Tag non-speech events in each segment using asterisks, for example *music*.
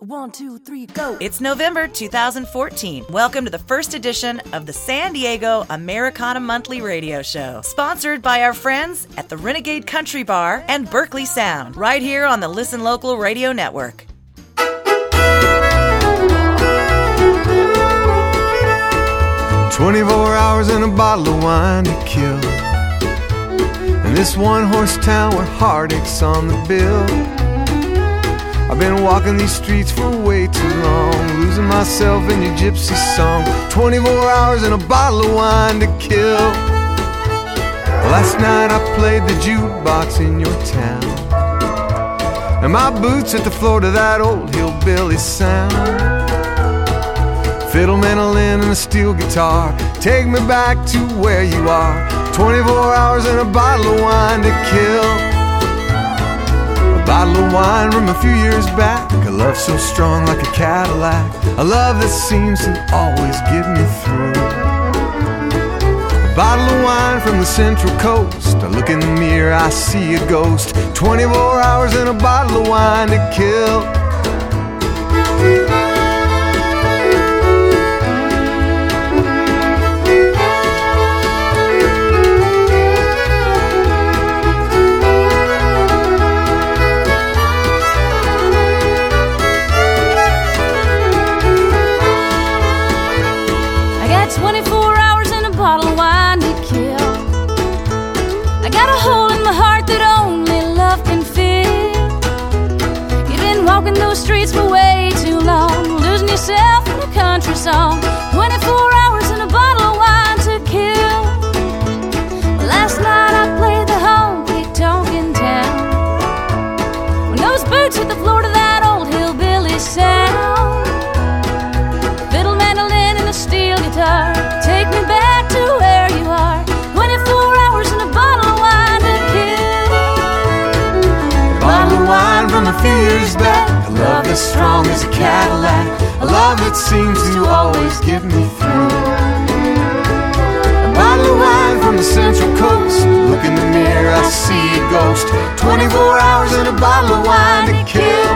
One, two, three, go. It's November 2014. Welcome to the first edition of the San Diego Americana Monthly Radio Show, sponsored by our friends at the Renegade Country Bar and Berkeley Sound, right here on the Listen Local Radio Network. Twenty-four hours and a bottle of wine to kill. In this one-horse town where heartache's on the bill. I've been walking these streets for way too long, losing myself in your gypsy song. 24 hours and a bottle of wine to kill. Last night I played the jukebox in your town, and my boots hit the floor to that old hillbilly sound. Fiddle, mandolin, and a steel guitar take me back to where you are. 24 hours and a bottle of wine to kill. Bottle of wine from a few years back. A love so strong like a Cadillac. A love that seems to always get me through. A bottle of wine from the Central Coast. I look in the mirror, I see a ghost. 24 hours and a bottle of wine to kill. Country song. 24 hours and a bottle of wine to kill. Last night I played the honky tonk in town. When those boots hit the floor to that old hillbilly sound. Fiddle, mandolin, and a steel guitar. Take me back to where you are. 24 hours and a bottle of wine to kill. A bottle of wine from a few years back. As strong as a Cadillac a love that seems to always get me through. A bottle of wine from the Central Coast. Look in the mirror, I see a ghost. 24 hours and a bottle of wine to kill.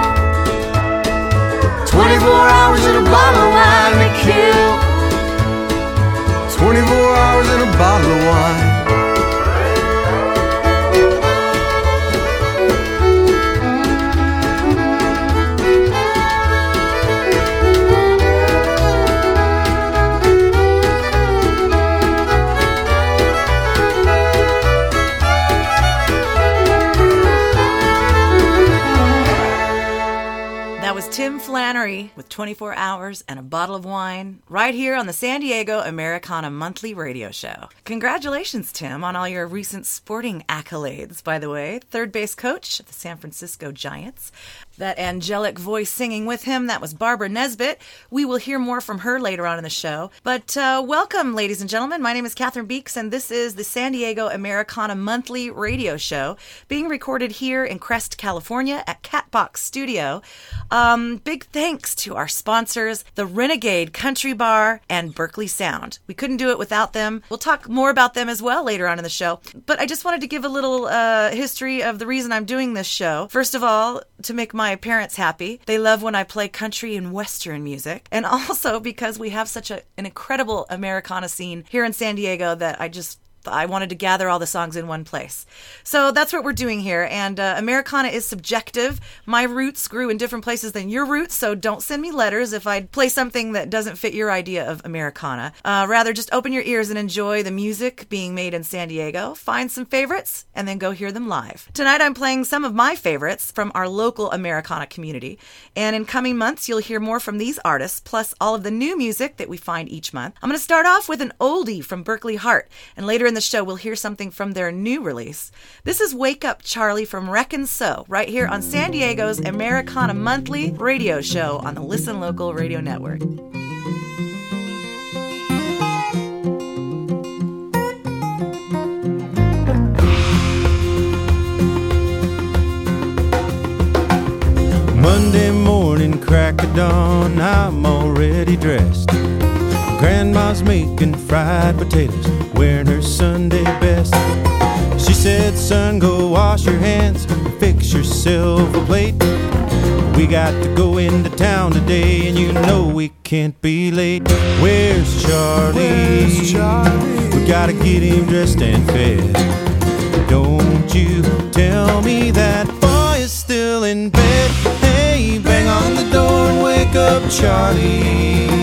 24 hours and a bottle of wine to kill. 24 hours and a bottle of wine. Tim Flannery with 24 hours and a bottle of wine right here on the San Diego Americana Monthly Radio Show. Congratulations, Tim, on all your recent sporting accolades, by the way. Third base coach of the San Francisco Giants. That angelic voice singing with him, that was Barbara Nesbitt. We will hear more from her later on in the show. But uh, welcome, ladies and gentlemen. My name is Cathryn Beeks, and this is the San Diego Americana Monthly Radio Show, being recorded here in Crest, California at Catbox Studio. Um, big thanks to our sponsors, the Renegade Country Bar and Berkeley Sound. We couldn't do it without them. We'll talk more about them as well later on in the show. But I just wanted to give a little uh, history of the reason I'm doing this show. First of all, to make my parents happy. They love when I play country and western music. And *laughs* also because we have such a, an incredible Americana scene here in San Diego that I just I wanted to gather all the songs in one place. So that's what we're doing here. And uh, Americana is subjective. My roots grew in different places than your roots, so don't send me letters if I play something that doesn't fit your idea of Americana. Uh, rather, just open your ears and enjoy the music being made in San Diego. Find some favorites and then go hear them live. Tonight, I'm playing some of my favorites from our local Americana community. And in coming months, you'll hear more from these artists, plus all of the new music that we find each month. I'm going to start off with an oldie from Berkley Hart, and later in the show, we'll hear something from their new release. This is Wake Up Charlie from Reckon So, right here on San Diego's Americana Monthly radio show on the Listen Local Radio Network. Monday morning, crack of dawn, I'm already dressed. Grandma's making fried potatoes, wearing Sunday best. She said, Son, go wash your hands, fix your silver plate. We got to go into town today, and you know we can't be late. Where's Charlie? Where's Charlie? We gotta get him dressed and fed. Don't you tell me that boy is still in bed. Hey, bang on the door and wake up Charlie.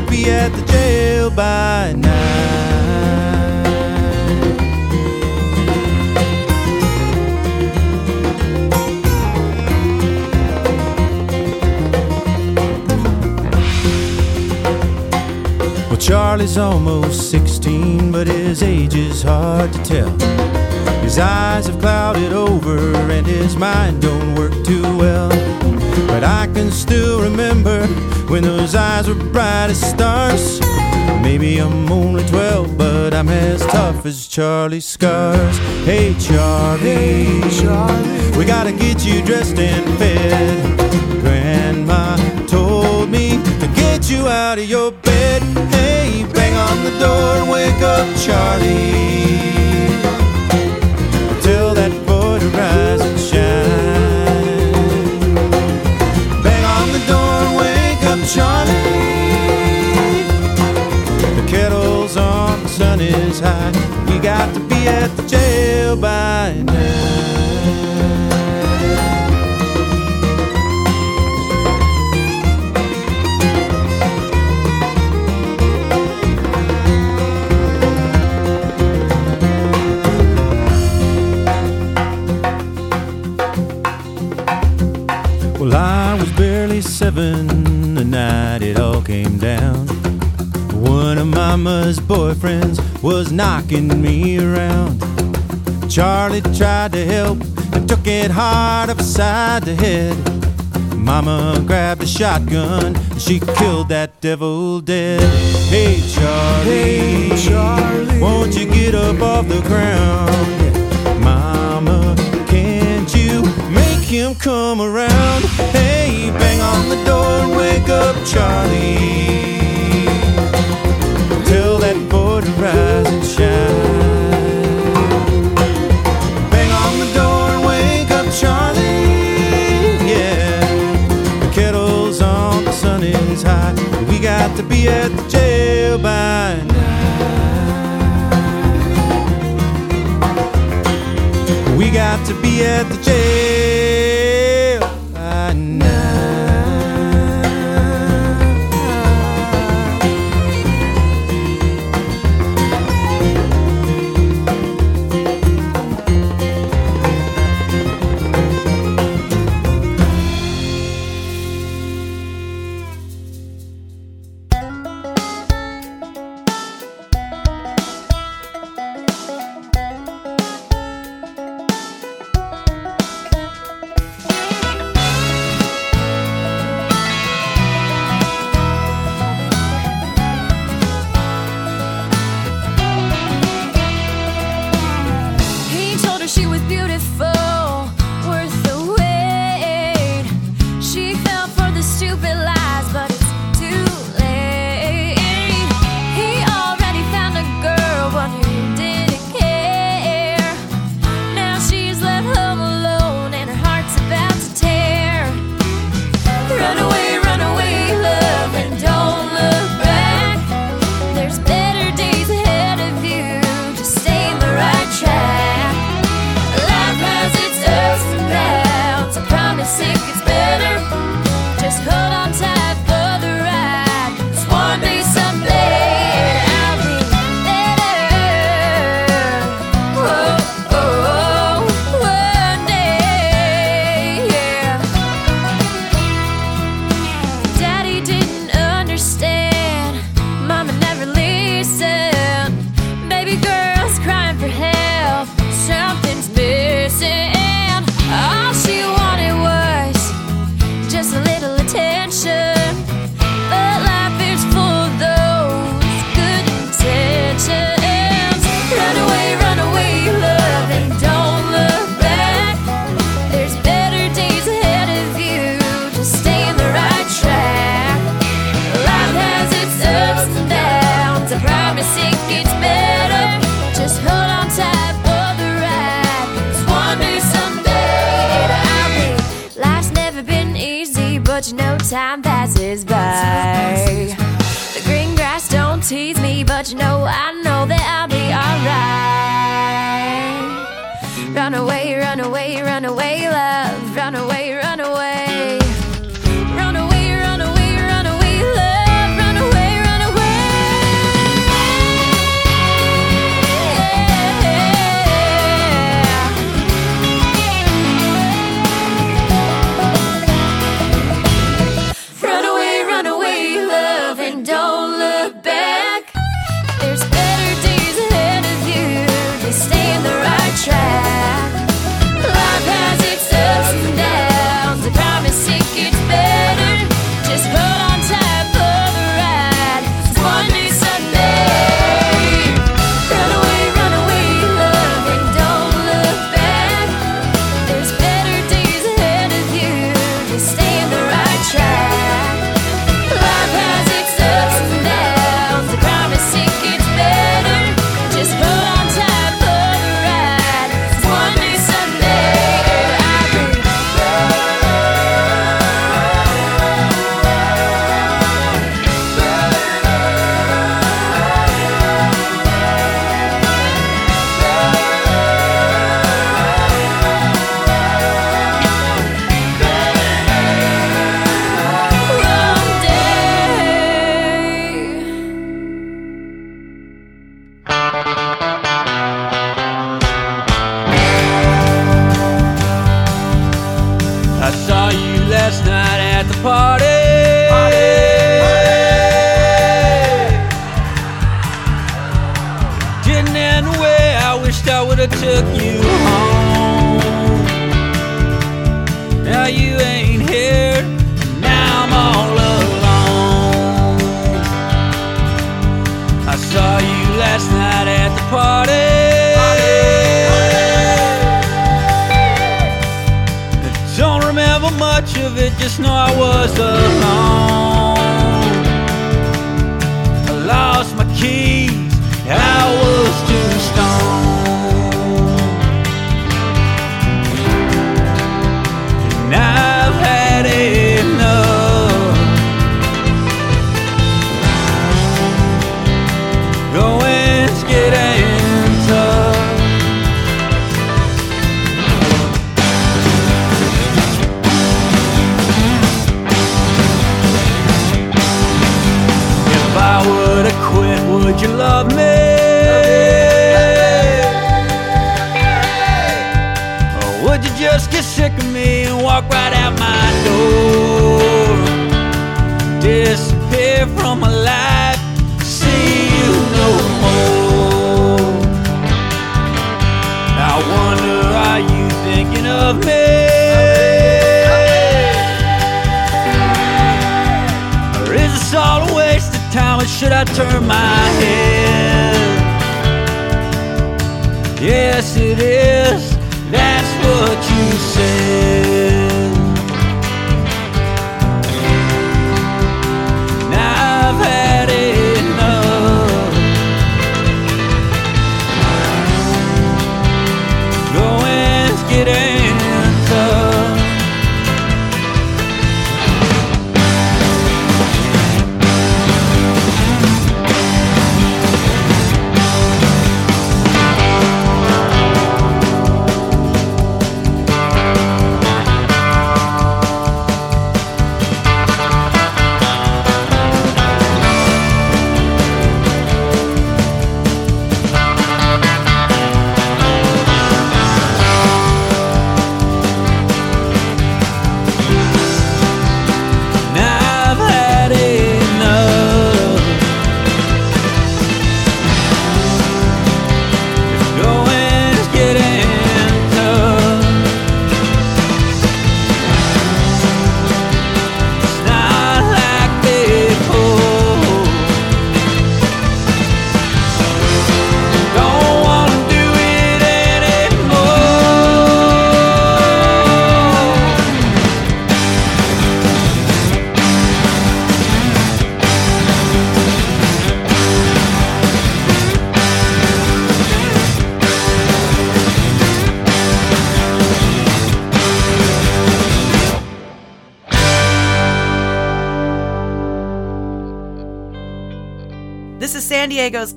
To be at the jail by night. Well, Charlie's almost 16, but his age is hard to tell. His eyes have clouded over and his mind don't work too well. But I can still remember when those eyes were bright as stars. Maybe I'm only 12, but I'm as tough as Charlie's scars. Hey, Charlie, Charlie. we gotta get you dressed and fed. Grandma told me to get you out of your bed. Hey, bang on the door and wake up Charlie. Charlie. The kettle's on, the sun is high. We got to be at the jail by now. Well, I was barely seven night it all came down. One of Mama's boyfriends was knocking me around. Charlie tried to help and took it hard upside the head. Mama grabbed a shotgun and she killed that devil dead. Hey, Charlie, Hey, Charlie. won't you get up off the ground? Him come around? Hey, bang on the door wake up Charlie. Tell that boy to rise and shine. Bang on the door wake up Charlie. Yeah, the kettle's on, the sun is high. We got to be at the jail by night. We got to be at the jail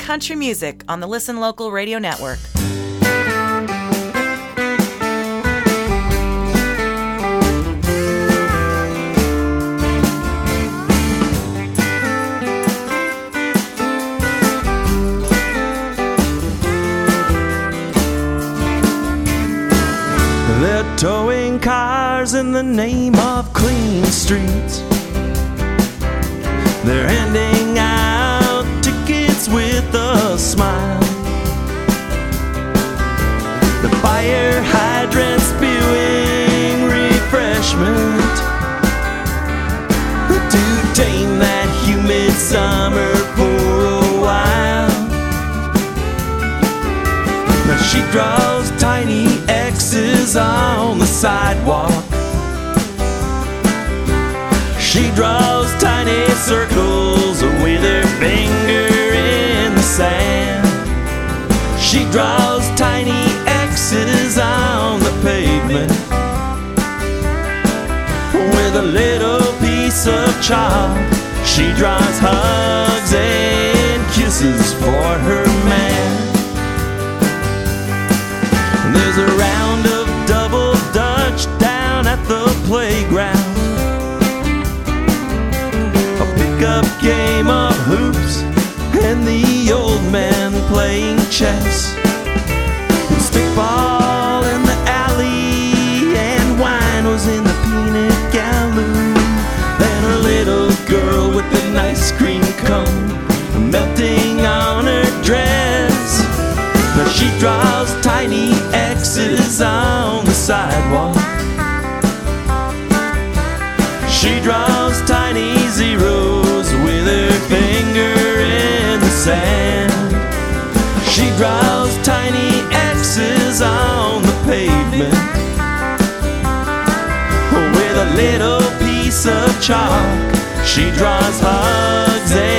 country music on the Listen Local Radio Network. She drives her was on the pavement with a little piece of chalk. She draws hugs.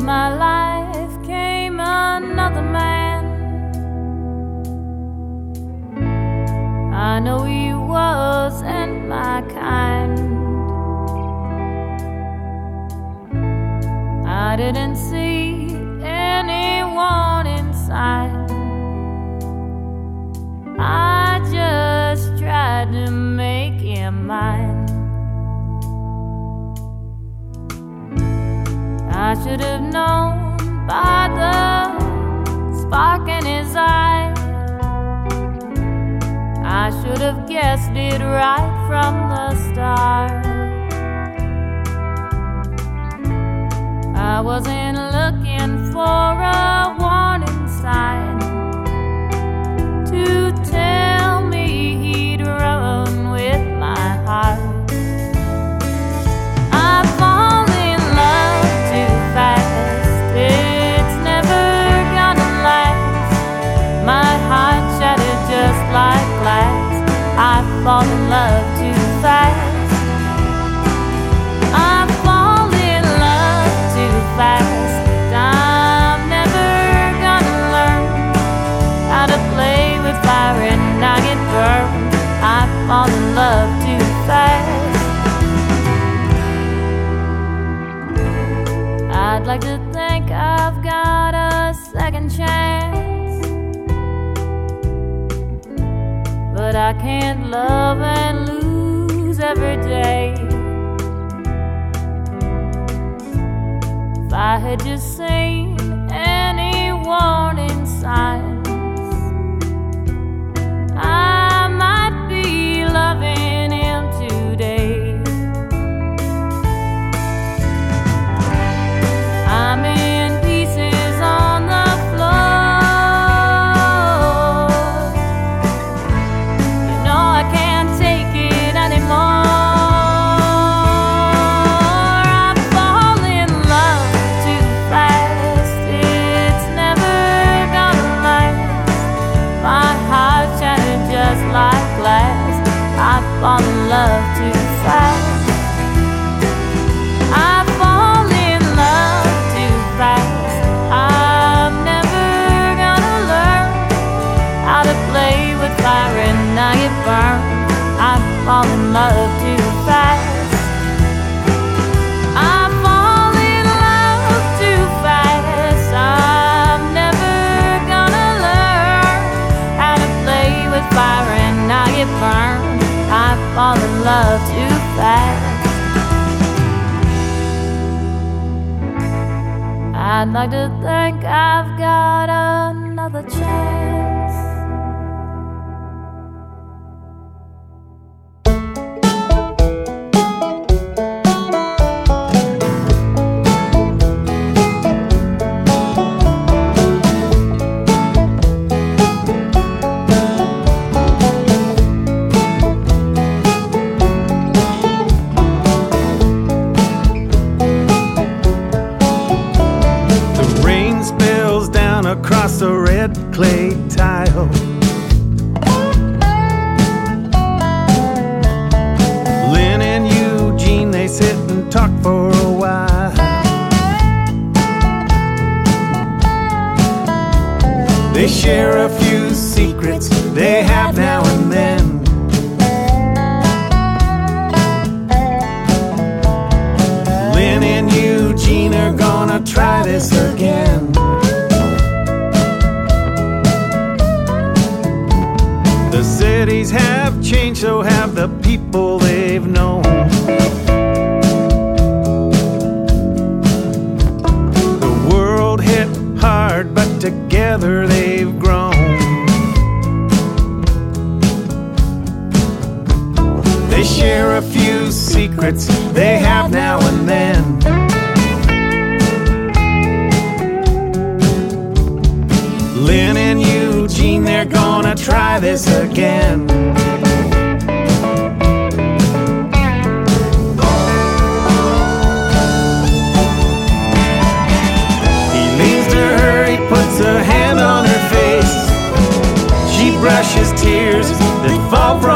my life. did right from the start. I wasn't looking for a can't love and lose every day. I'd like to think I've got cities have changed, so have the people they've known. The world hit hard, but together they've grown. They share a few secrets they have now and then. try this again. He leans to her, he puts a hand on her face. She brushes tears that fall from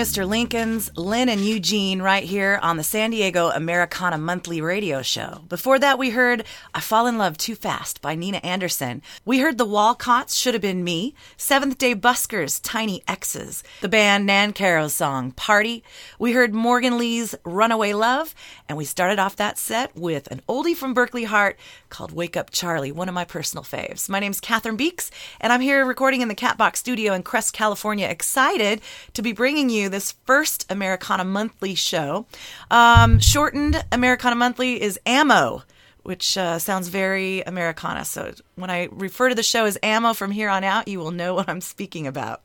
Mr. Lincoln's Lynn and Eugene right here on the San Diego Americana Monthly Radio Show. Before that, we heard I Fall in Love Too Fast by Nina Anderson. We heard The Walcotts Should Have Been Me, Seventh Day Buskers Tiny X's, the band Nan Caro's song Party. We heard Morgan Lee's Runaway Love, and we started off that set with an oldie from Berkley Hart called Wake Up Charlie, one of my personal faves. My name's Cathryn Beeks, and I'm here recording in the Catbox studio in Crest, California. Excited to be bringing you this first Americana Monthly show. Um, shortened Americana Monthly is AMMO. Which uh, sounds very Americana. So when I refer to the show as Ammo from here on out, you will know what I'm speaking about.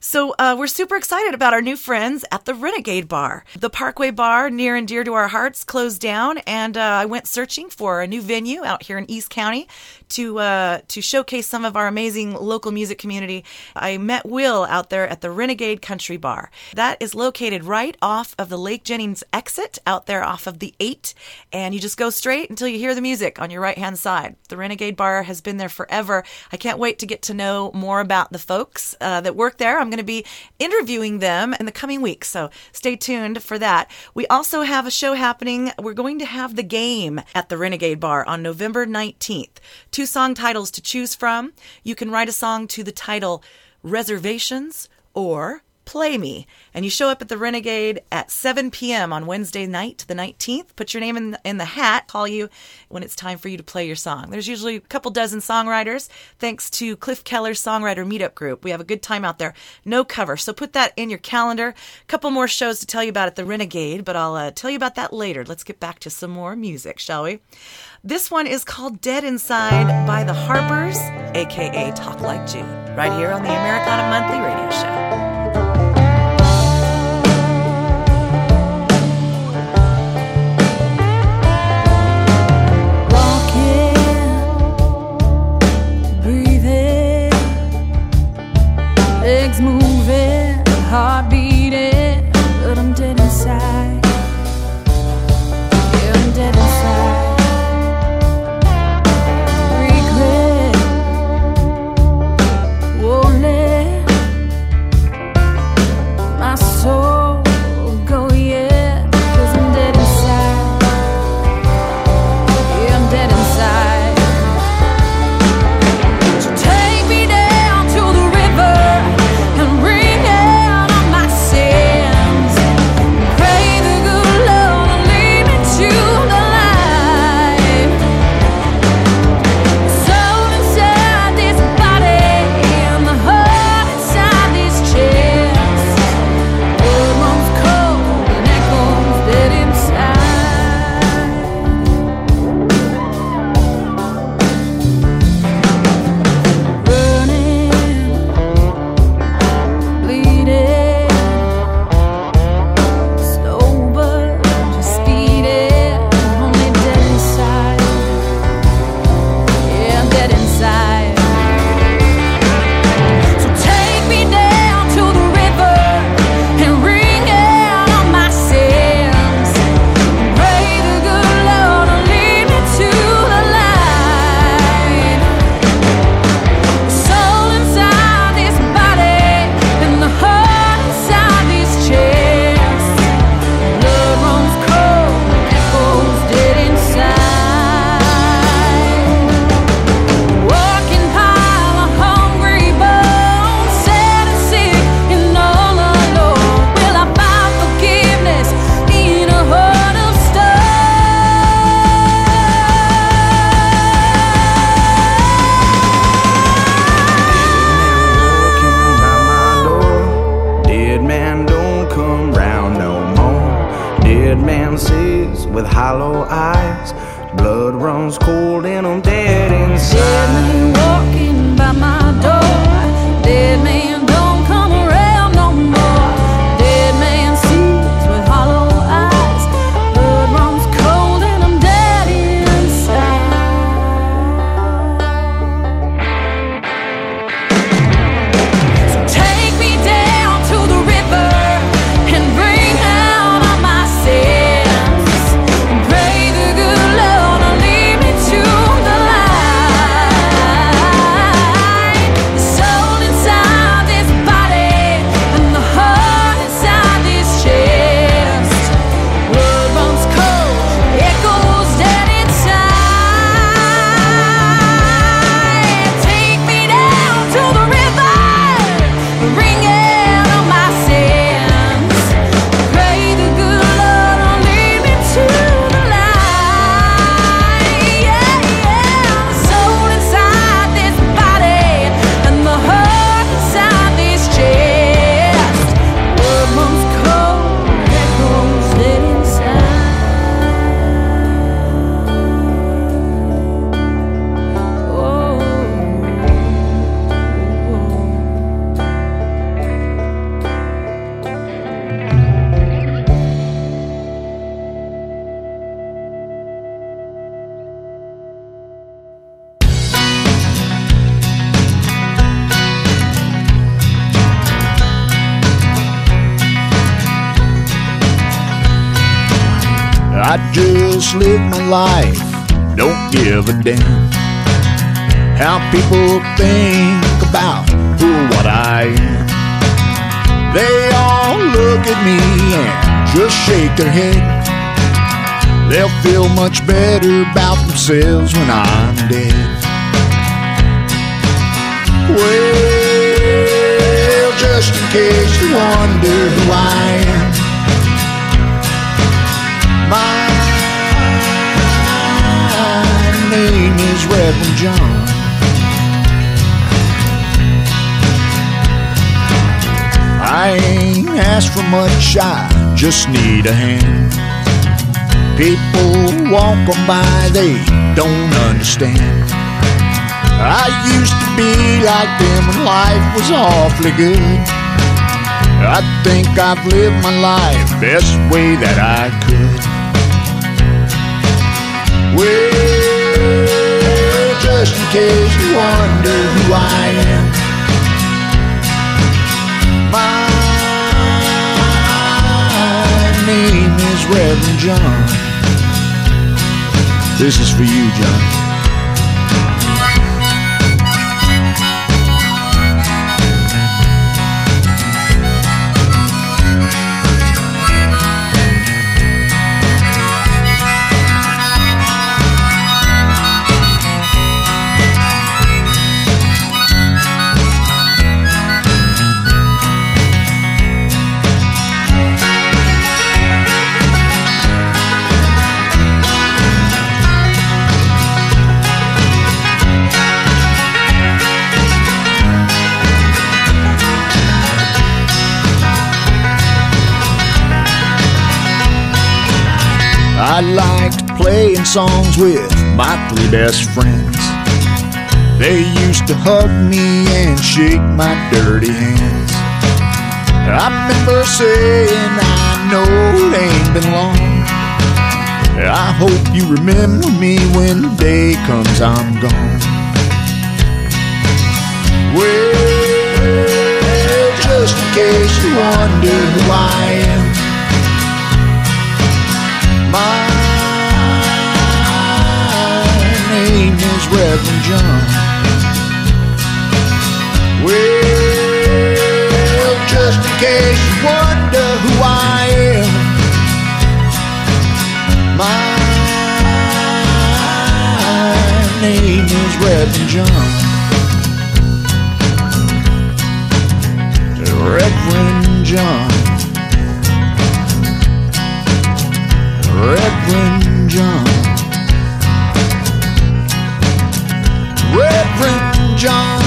So uh, we're super excited about our new friends at the Renegade Bar. The Parkway Bar, near and dear to our hearts, closed down, and uh, I went searching for a new venue out here in East County to uh, to showcase some of our amazing local music community. I met Will out there at the Renegade Country Bar. That is located right off of the Lake Jennings exit, out there off of the eight, and you just go straight until you hear the music on your right hand side. The Renegade Bar has been there forever. I can't wait to get to know more about the folks uh, that work there. I'm going to be interviewing them in the coming weeks, so stay tuned for that. We also have a show happening. We're going to have the game at the Renegade Bar on November 19th. Two song titles to choose from. You can write a song to the title Reservations or Play Me. And you show up at the Renegade at 7 p.m. on Wednesday night, the 19th. Put your name in, in the hat, call you when it's time for you to play your song. There's usually a couple dozen songwriters. Thanks to Cliff Keller's Songwriter Meetup Group. We have a good time out there. No cover. So put that in your calendar. A couple more shows to tell you about at the Renegade, but I'll uh, tell you about that later. Let's get back to some more music, shall we? This one is called Dead Inside by the Harpers, aka Talk Like June, right here on the Americana Monthly Radio Show. How people think about who what I am. They all look at me and just shake their head. They'll feel much better about themselves when I'm dead. Well, just in case you wonder who I am, my name is Reverend John. I ain't asked for much, I just need a hand. People walk on by, they don't understand. I used to be like them when life was awfully good. I think I've lived my life best way that I could. Well, just in case you wonder who I am. Reverend John. This is for you, John. I liked playing songs with my three best friends. They used to hug me and shake my dirty hands. I remember saying, I know it ain't been long. I hope you remember me when the day comes I'm gone. Well, just in case you wonder who I am. Name is Reverend John. Well, just in case you wonder who I am. My name is Reverend John. Reverend John. Reverend John. John.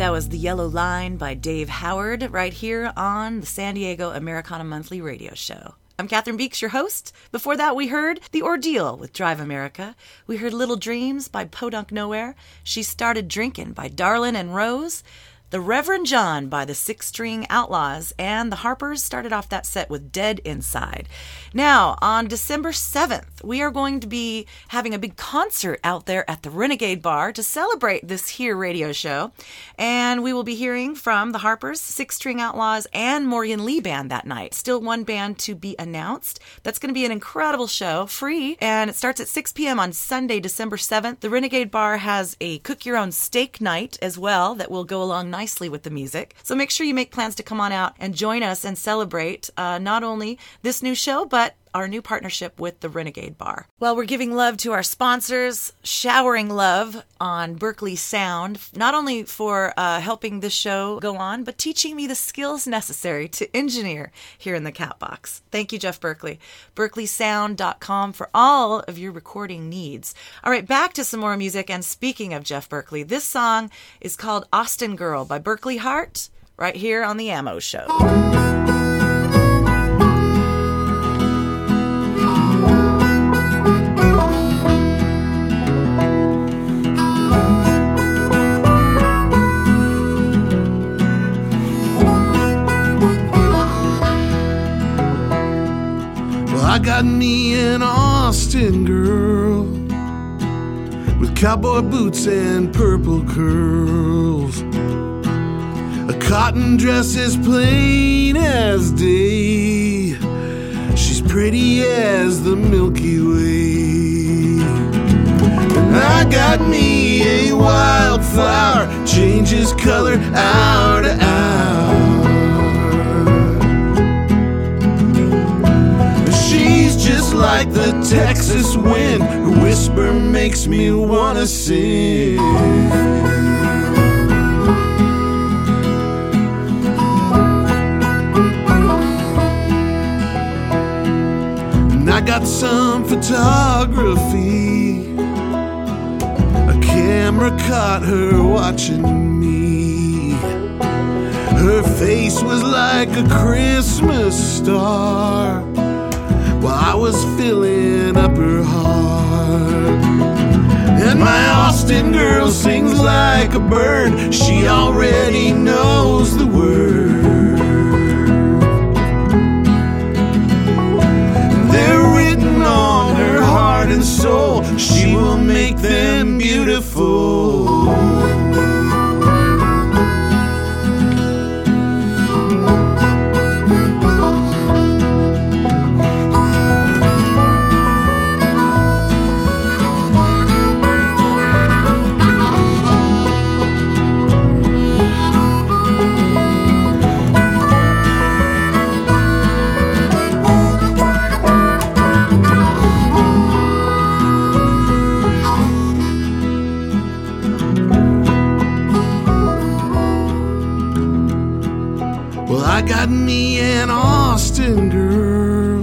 That was The Yellow Line by Dave Howard right here on the San Diego Americana Monthly Radio Show. I'm Cathryn Beeks, your host. Before that, we heard The Ordeal with Drive America. We heard Little Dreams by Podunk Nowhere. She Started Drinking by Darlin and Rose. The Reverend John by the Six String Outlaws, and the Harpers started off that set with Dead Inside. Now, on December 7th, we are going to be having a big concert out there at the Renegade Bar to celebrate this here radio show. And we will be hearing from the Harpers, Six String Outlaws, and Morgan Lee Band that night. Still one band to be announced. That's going to be an incredible show, free, and it starts at 6 p.m. on Sunday, December 7th. The Renegade Bar has a cook your own steak night as well that will go along nicely with the music. So make sure you make plans to come on out and join us and celebrate uh, not only this new show, but our new partnership with the Renegade Bar. Well, we're giving love to our sponsors, showering love on Berkley Sound, not only for uh, helping this show go on, but teaching me the skills necessary to engineer here in the Cat Box. Thank you, Jeff Berkley. BerkleySound.com for all of your recording needs. All right, back to some more music. And speaking of Jeff Berkley, this song is called Austin Girl by Berkley Hart, right here on The Ammo Show. Got me an Austin girl with cowboy boots and purple curls. A cotton dress as plain as day. She's pretty as the Milky Way. And I got me a wildflower, changes color hour to hour. Like the Texas wind. Her whisper makes me wanna sing. And I got some photography. A camera caught her watching me. Her face was like a Christmas star while I was filling up her heart. And my Austin girl sings like a bird, she already knows the word. They're written on her heart and soul, she will make them beautiful. I got me an Austin girl,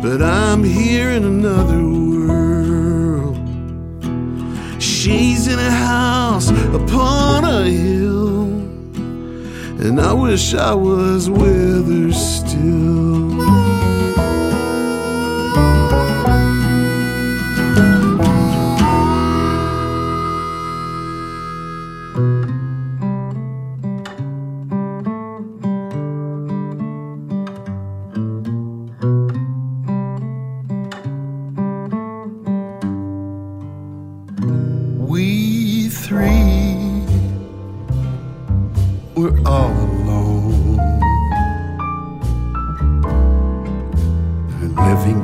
but I'm here in another world. She's in a house upon a hill, and I wish I was with her still.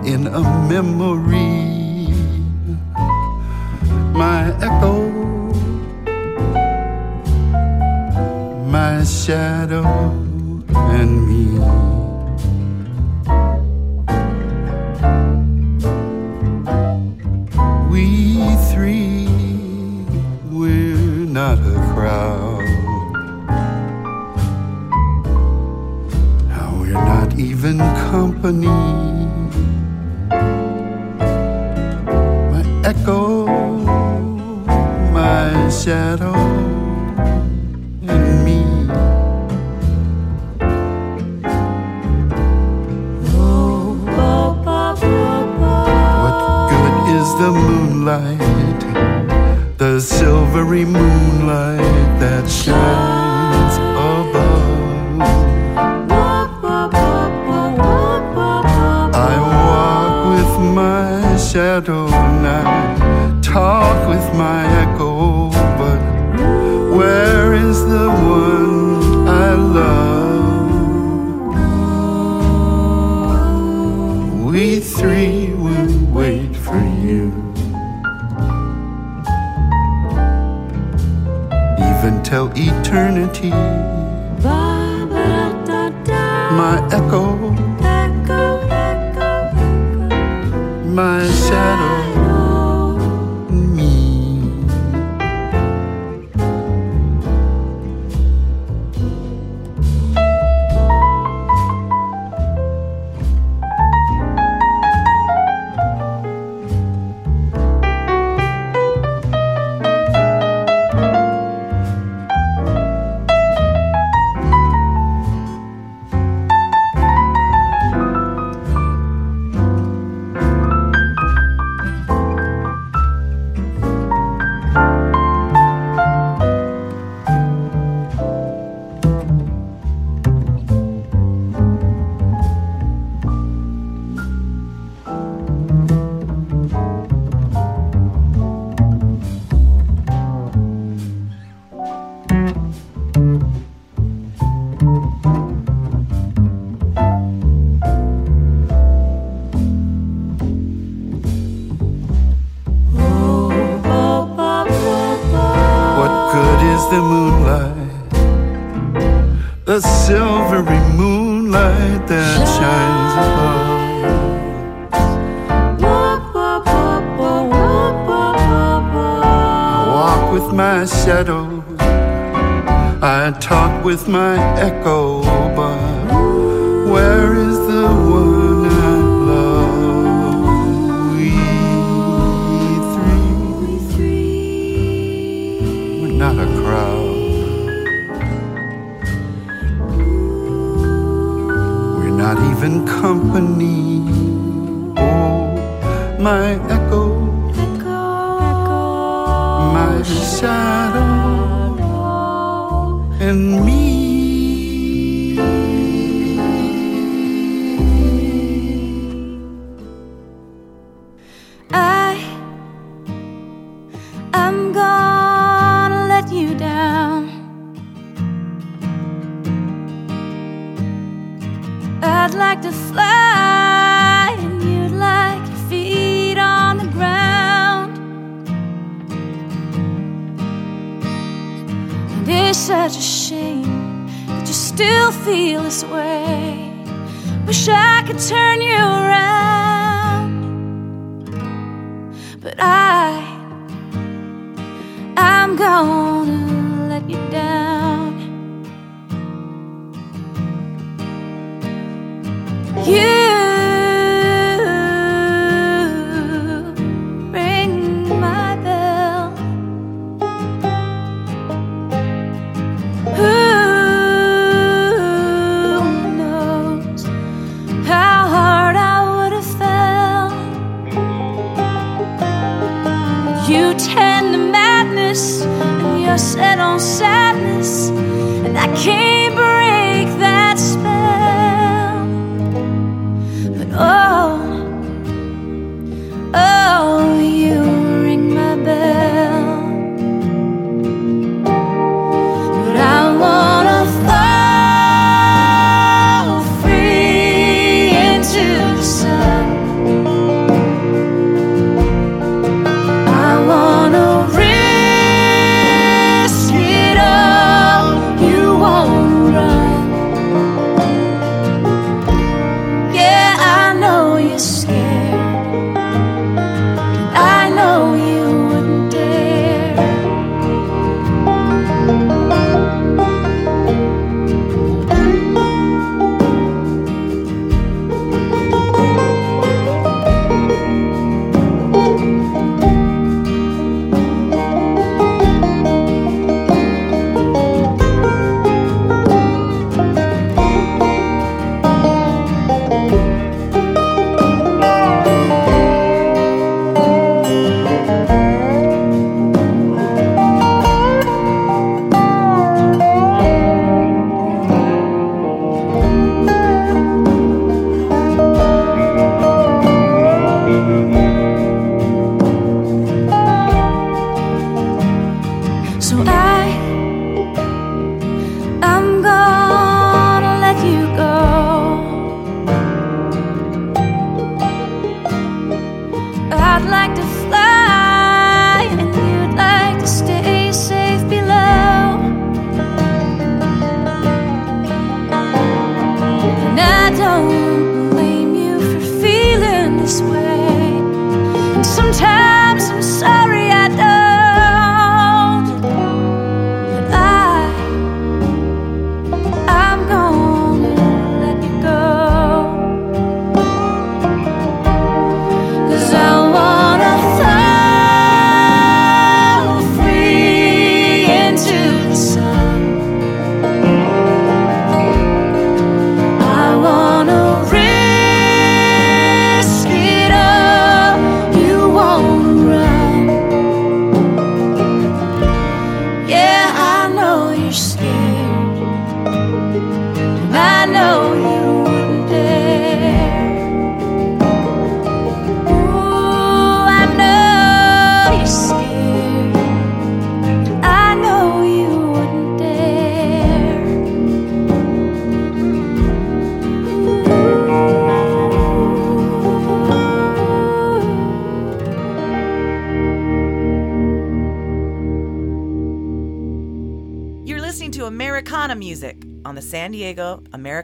In a memory. My echo, my shadow, and me. We three, we're not a crowd. Now we're not even company.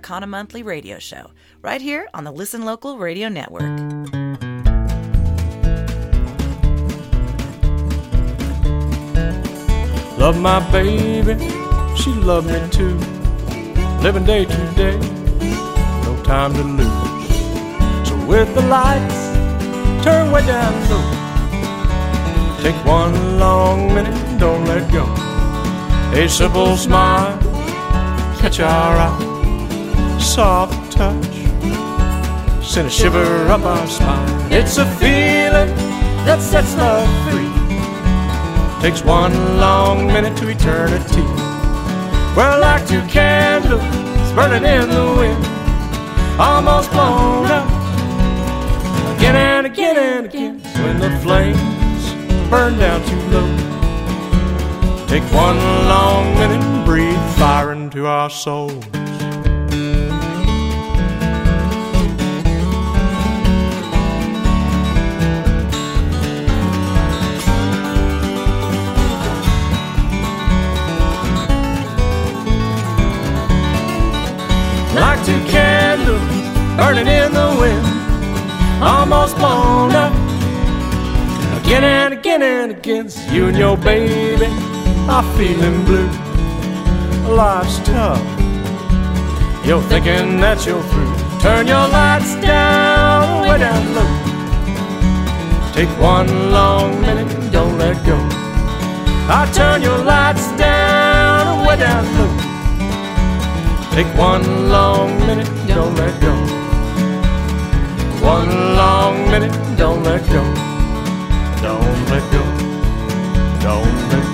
Americana Monthly Radio Show, right here on the Listen Local Radio Network. Love my baby, she loved me too. Living day to day, no time to lose. So with the lights turn way down low, take one long minute, don't let go. A simple smile, catch our eye, soft touch, send a shiver up our spine. It's a feeling that sets love free. Takes one long minute to eternity. We're like two candles burning in the wind, almost blown out. Again and again and again, when the flames burn down too low. Take one long minute and breathe fire into our souls. In the wind, almost blown up. Again and again and again, you and your baby are feeling blue. Life's tough. You're thinking that you're through. Turn your lights down, way down low. Take one long minute, don't let go. I turn your lights down, way down low. Take one long minute, don't let go. One long minute, don't let go. Don't let go. Don't let go.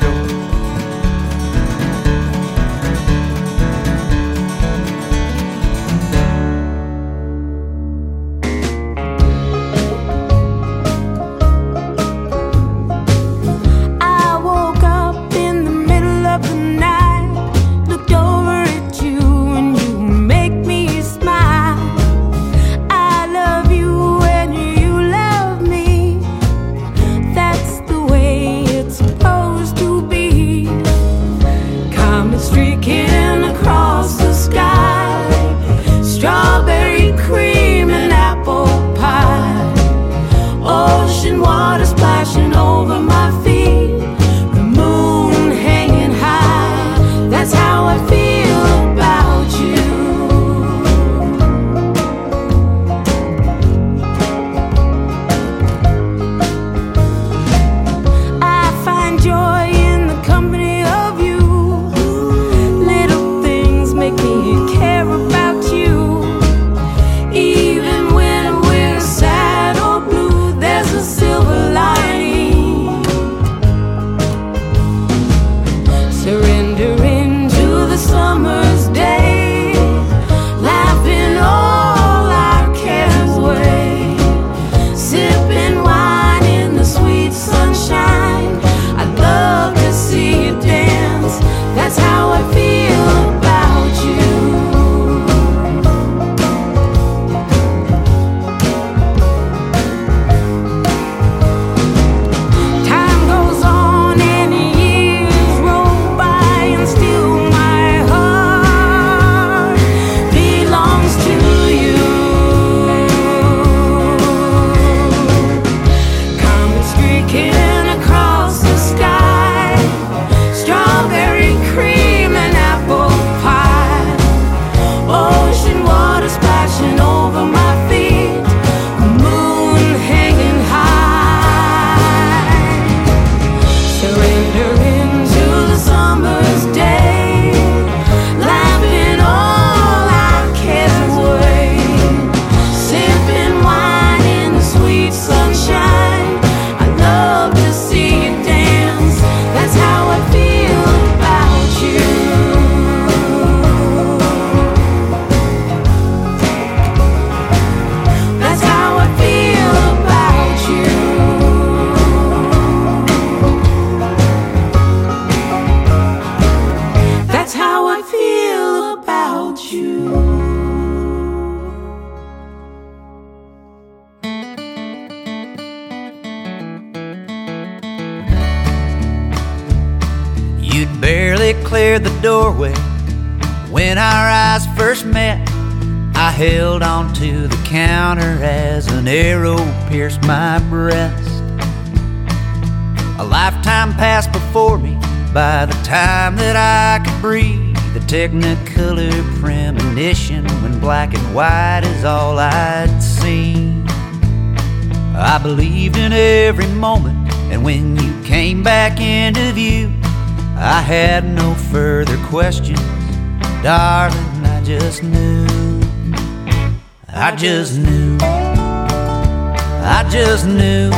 Just knew. I just knew.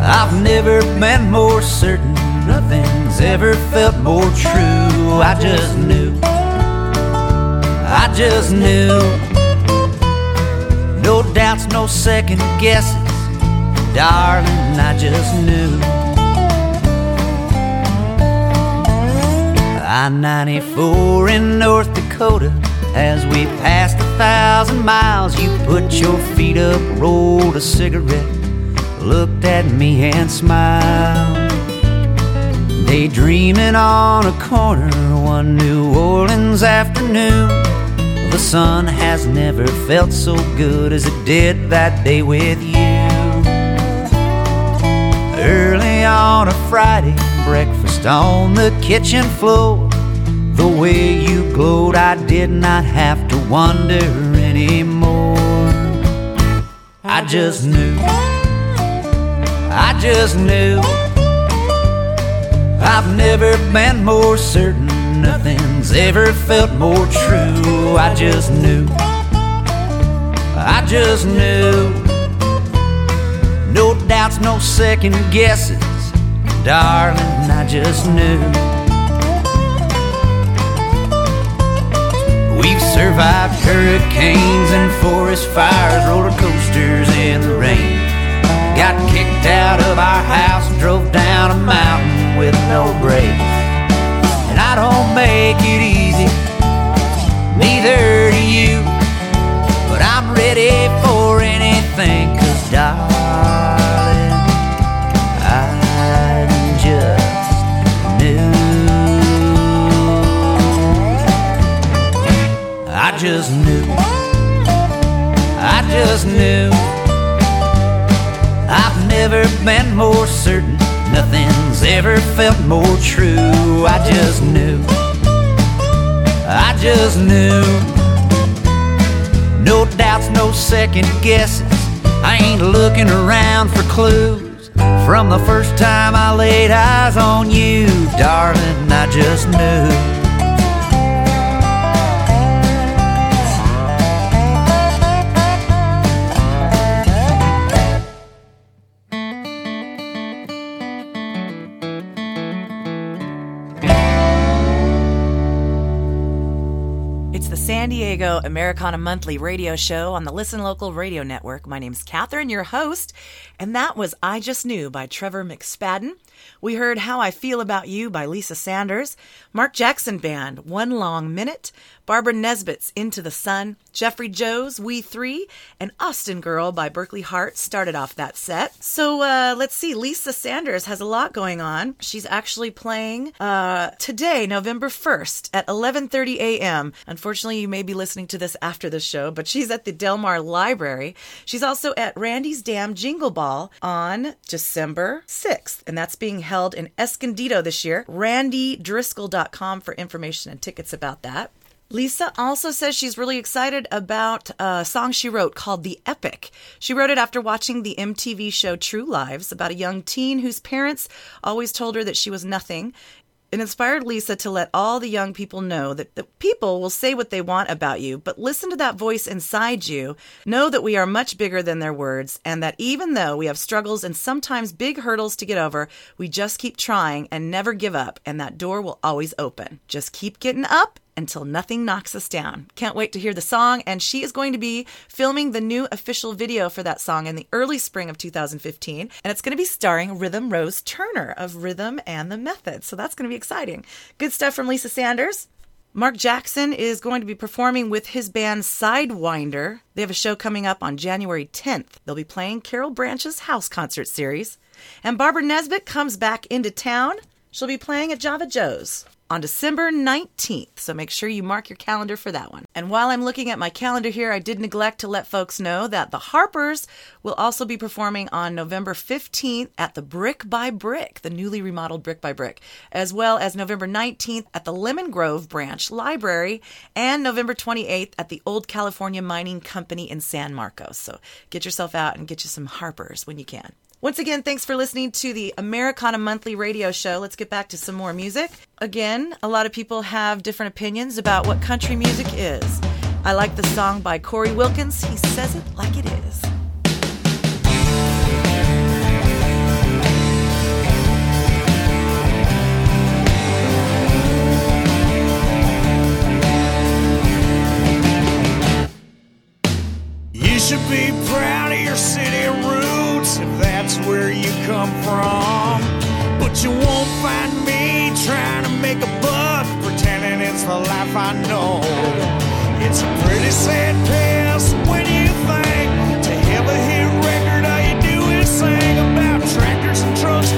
I've never been more certain. Nothing's ever felt more true. I just knew. I just knew. No doubts, no second guesses. Darling, I just knew. I 94 in North Dakota. As we passed a thousand miles, you put your feet up, rolled a cigarette, looked at me and smiled. Daydreaming on a corner one New Orleans afternoon. The sun has never felt so good as it did that day with you. Early on a Friday, breakfast on the kitchen floor. The way you glowed, I did not have to wonder anymore. I just knew. I just knew. I've never been more certain. Nothing's ever felt more true. I just knew. I just knew. No doubts, no second guesses. Darling, I just knew. Survived hurricanes and forest fires, roller coasters in the rain. Got kicked out of our house drove down a mountain with no brakes. And I don't make it easy, neither do you. But I'm ready for anything, cause darling, just knew. I just knew. I've never been more certain. Nothing's ever felt more true. I just knew. I just knew. No doubts, no second guesses. I ain't looking around for clues. From the first time I laid eyes on you, darling, I just knew. Diego Americana Monthly radio show on the Listen Local radio network. My name's Cathryn, your host, and that was I Just Knew by Trevor McSpadden. We heard How I Feel About You by Lisa Sanders, Mark Jackson Band, One Long Minute, Barbara Nesbitt's Into the Sun, Jeffrey Joe's We Three, and Austin Girl by Berkley Hart started off that set. So uh, let's see, Lisa Sanders has a lot going on. She's actually playing uh, today, November 1st at 11.30 a.m. Unfortunately, you may be listening to this after the show, but she's at the Del Mar Library. She's also at Randy's Dam Jingle Ball on December 6th, and that's being held in Escondido this year. RandyDriscoll.com for information and tickets about that. Lisa also says she's really excited about a song she wrote called The Epic. She wrote it after watching the MTV show True Lives about a young teen whose parents always told her that she was nothing. It inspired Lisa to let all the young people know that the people will say what they want about you, but listen to that voice inside you. Know that we are much bigger than their words, and that even though we have struggles and sometimes big hurdles to get over, we just keep trying and never give up, and that door will always open. Just keep getting up until nothing knocks us down. Can't wait to hear the song, and she is going to be filming the new official video for that song in the early spring of 2015, and it's going to be starring Rhythm Rose Turner of Rhythm and the Method. So that's going to be exciting. Good stuff from Lisa Sanders. Mark Jackson is going to be performing with his band Sidewinder. They have a show coming up on January 10th. They'll be playing Carol Branch's house concert series. And Barbara Nesbitt comes back into town. She'll be playing at Java Joe's. On December 19th. So make sure you mark your calendar for that one. And while I'm looking at my calendar here, I did neglect to let folks know that the Harpers will also be performing on November 15th at the Brick by Brick, the newly remodeled Brick by Brick, as well as November 19th at the Lemon Grove Branch Library and November 28th at the Old California Mining Company in San Marcos. So get yourself out and get you some Harpers when you can. Once again, thanks for listening to the Americana Monthly radio show. Let's get back to some more music. Again, a lot of people have different opinions about what country music is. I like the song by Corey Wilkins. He says it like it is. You should be proud of your city if that's where you come from. But you won't find me trying to make a buck pretending it's the life I know. It's a pretty sad pass when you think to have a hit record, all you do is sing about tractors and trucks,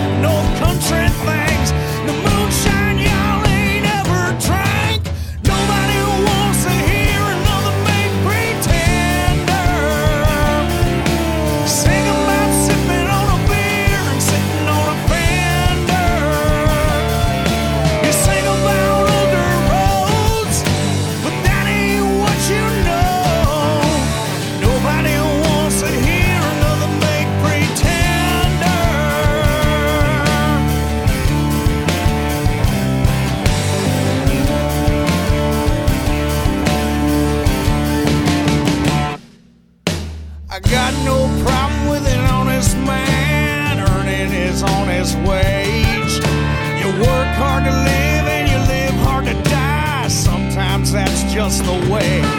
just the way.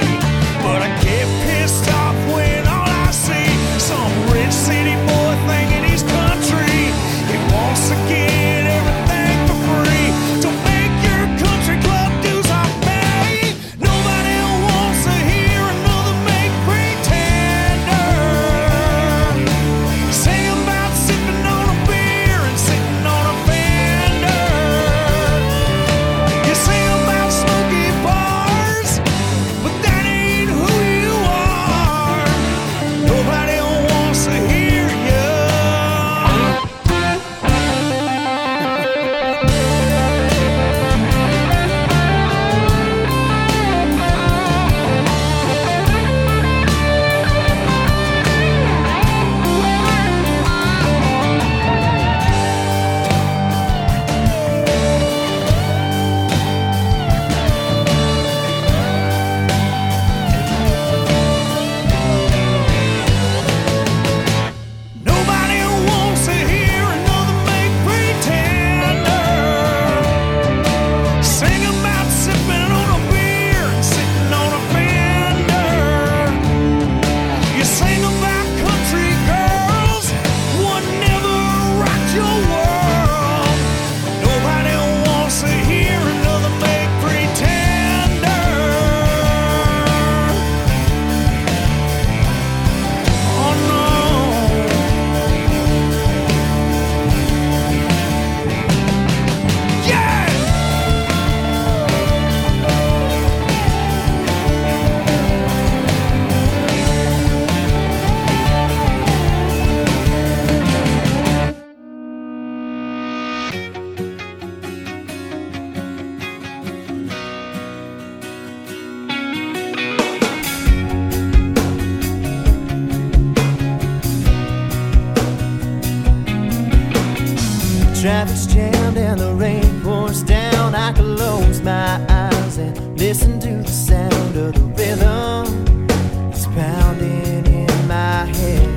And the rain pours down. I close my eyes and listen to the sound of the rhythm. It's pounding in my head.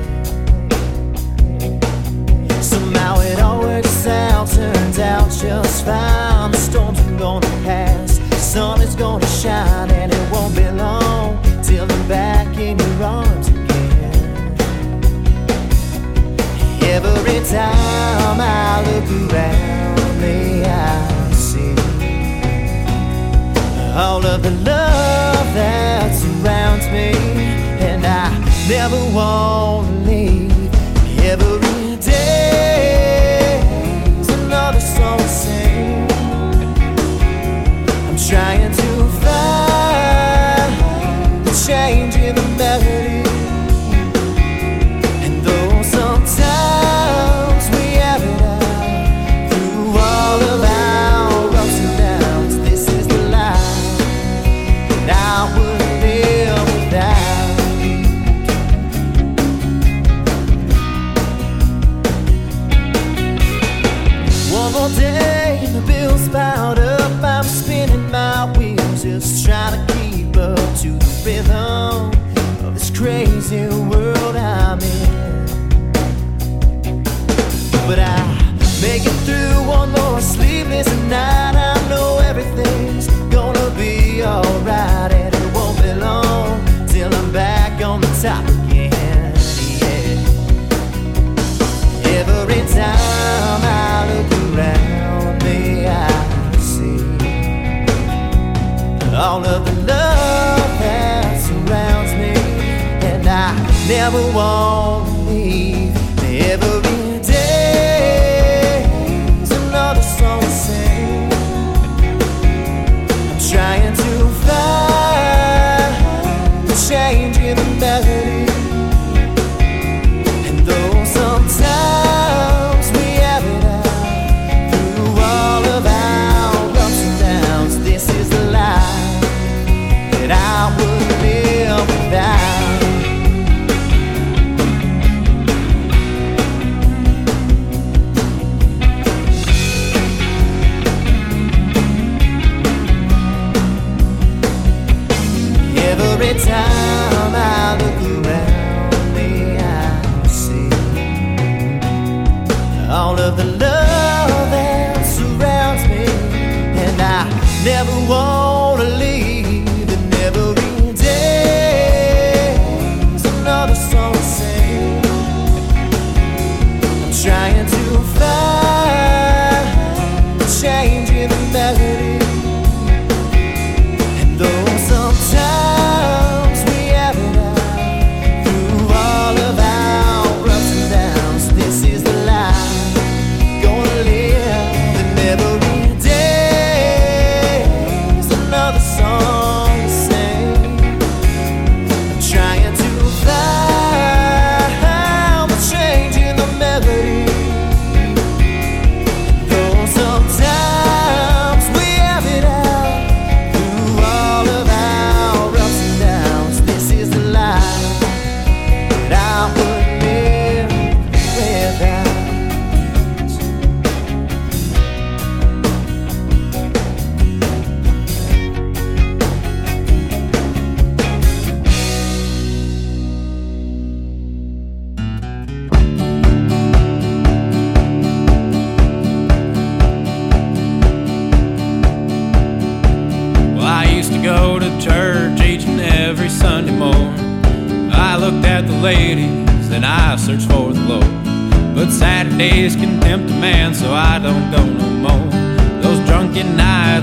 Somehow it all works out, turns out just fine. The storms are gonna pass, the sun is gonna shine, all of the love that surrounds me, and I never want ever want.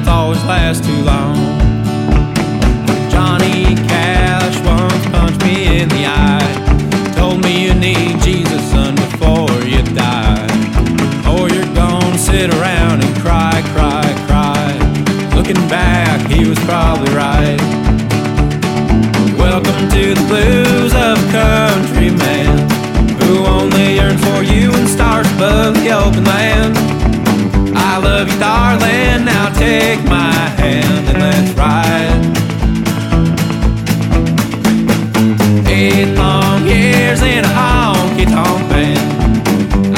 always last too long. Johnny Cash once punched me in the eye. Told me you need Jesus, son, before you die. Or you're gonna sit around and cry, cry, cry. Looking back, he was probably right. Welcome to the blues. take my hand and let's ride. Eight long years in a honky tonk band.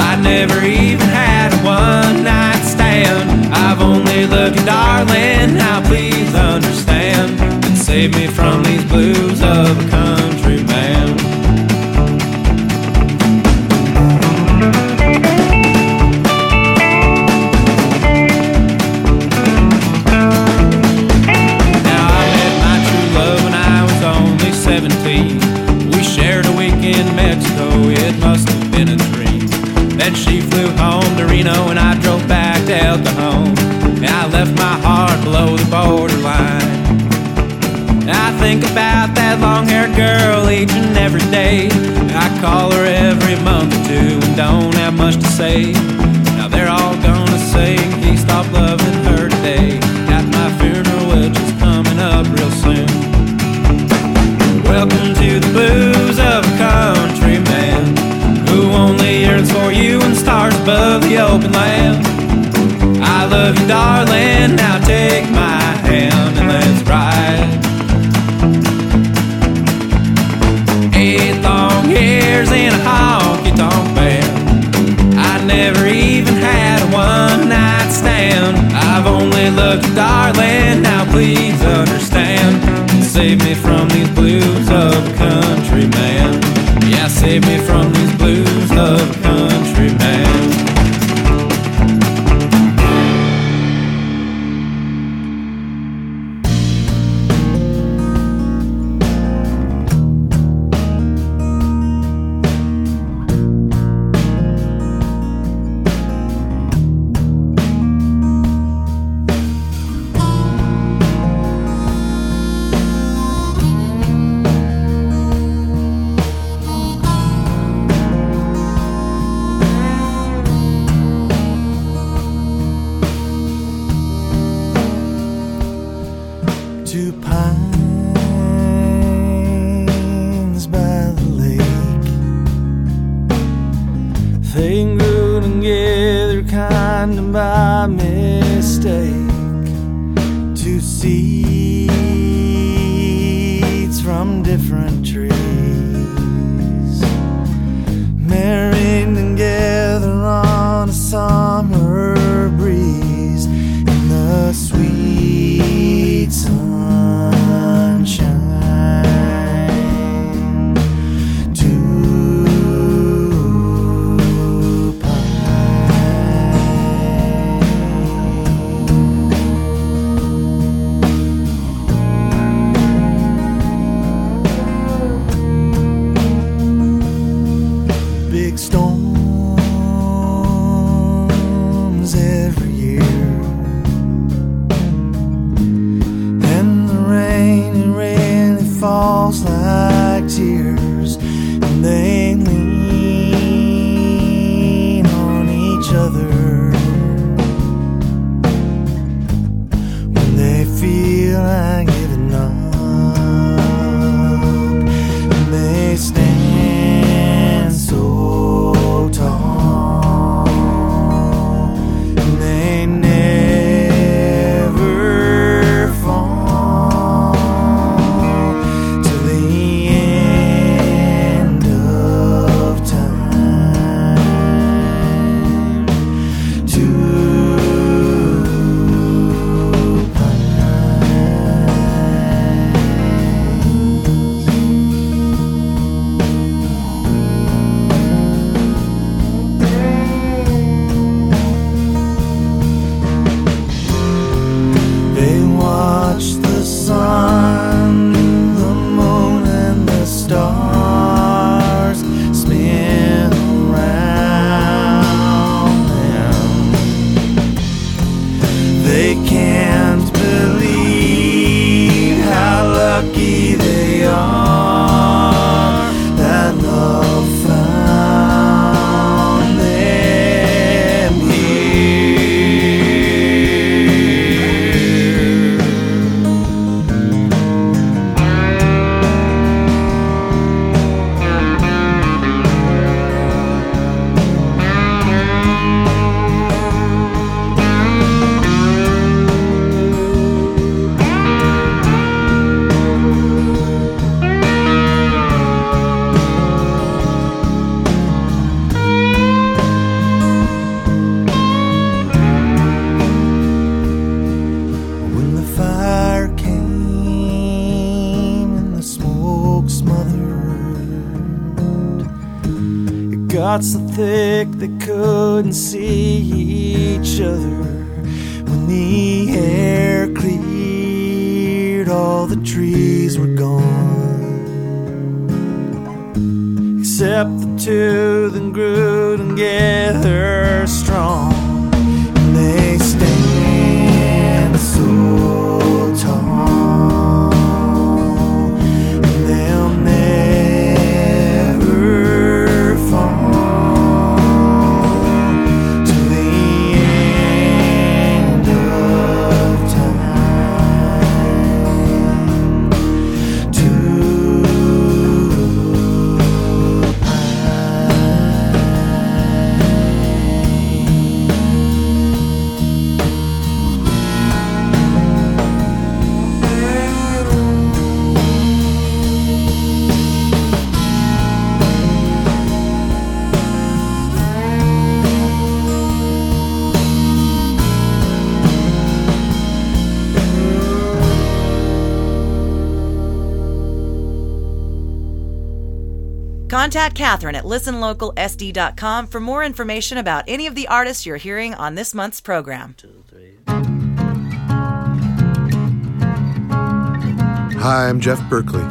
I never even had a one night stand. I've only looked, darling. Now please understand and save me from these blues of a country. think about that long haired girl each and every day. I call her every month or two and don't have much to say. Now they're all gonna say he stopped loving her today. At my funeral, which is coming up real soon. Welcome to the blues of a country man who only yearns for you and stars above the open land. I love you, darling. Now take my bears in a honky tonk band. I never even had a one night stand. I've only loved you, darling. Now please understand. Save me from these blues of country man. Yeah, save me from these blues of Contact Cathryn at listenlocalsd.com for more information about any of the artists you're hearing on this month's program. Hi, I'm Jeff Berkley.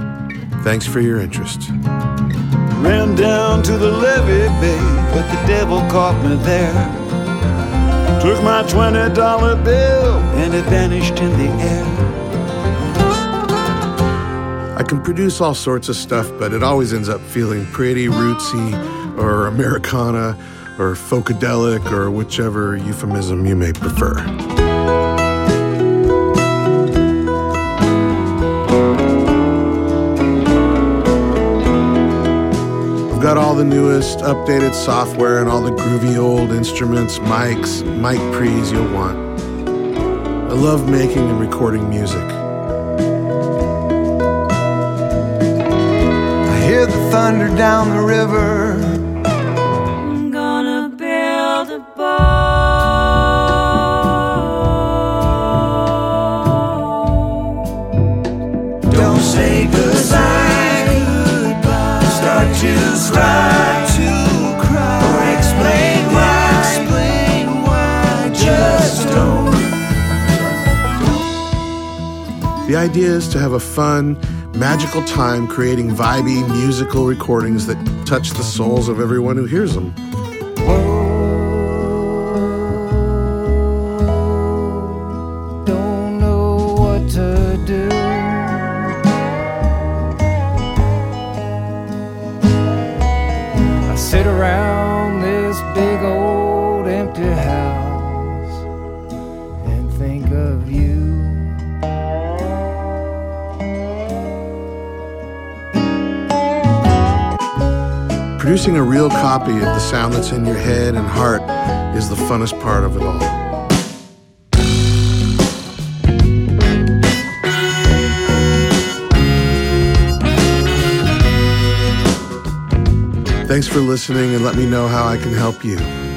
Thanks for your interest. Ran down to the levee, babe, but the devil caught me there. Took my $20 bill and it vanished in the air. Can produce all sorts of stuff, but it always ends up feeling pretty rootsy or Americana or folkadelic or whichever euphemism you may prefer. I've got all the newest updated software and all the groovy old instruments, mics, mic pre's you'll want. I love making and recording music. Hear the thunder down the river. I'm gonna build a boat. Don't say goodbye. goodbye. Start to cry. to cry. Or explain why. Explain why. Just don't. The idea is to have a fun, magical time creating vibey musical recordings that touch the souls of everyone who hears them. Producing a real copy of the sound that's in your head and heart is the funnest part of it all. Thanks for listening and let me know how I can help you.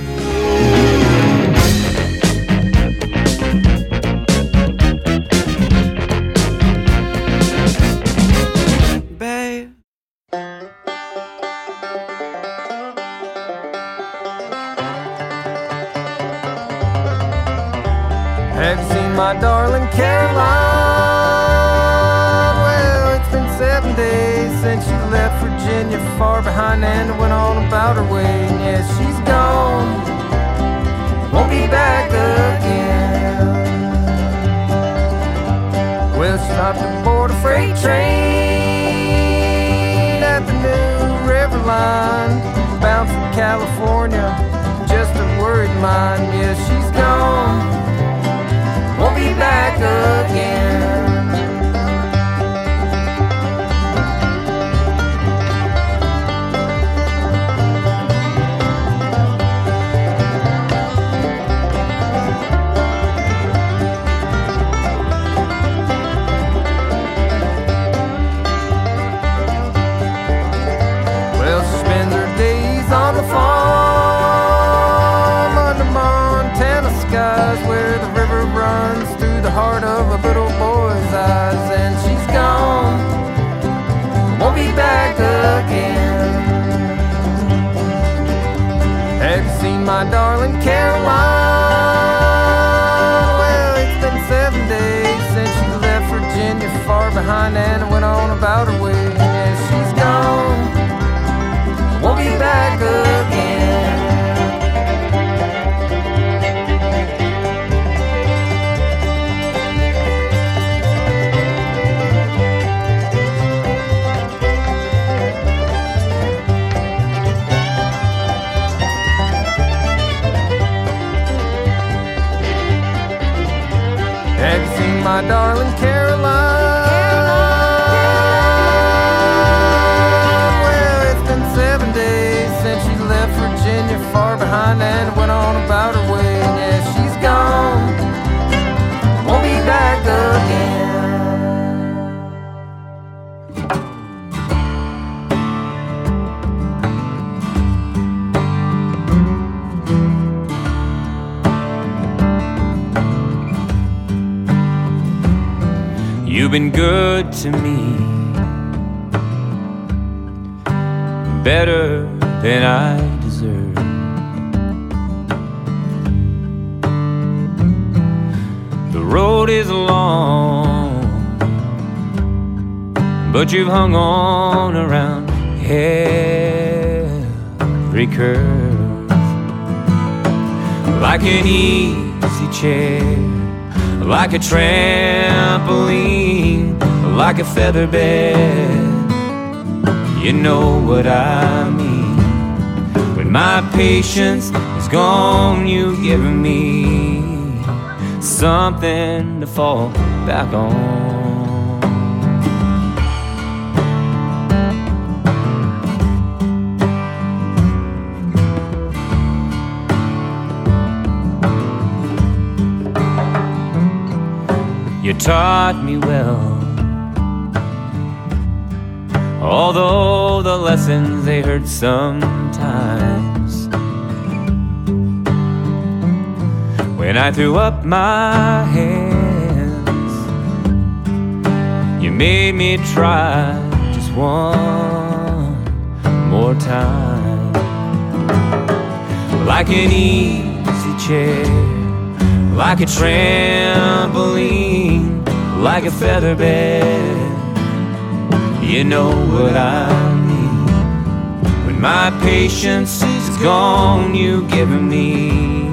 You've been good to me. better than I deserve. The road is long, but you've hung on around every curve like an easy chair, like a trampoline, like a feather bed. You know what I mean. When my patience is gone, you've given me something to fall back on. Taught me well. Although the lessons they hurt sometimes. When I threw up my hands, you made me try just one more time. Like an easy chair, like a trampoline, like a feather bed. You know what I mean. When my patience is gone, you've given me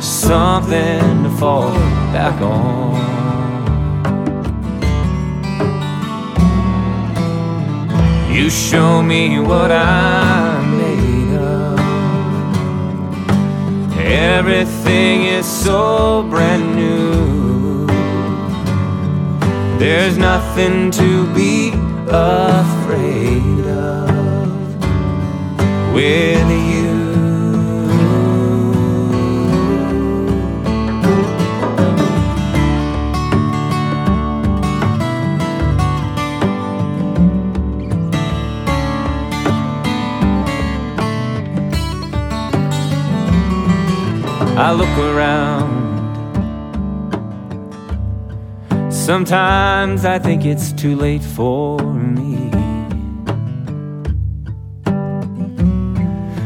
something to fall back on. You show me what I'm made of. Everything is so brand new. There's nothing to be afraid of with you. I look around. Sometimes I think it's too late for me.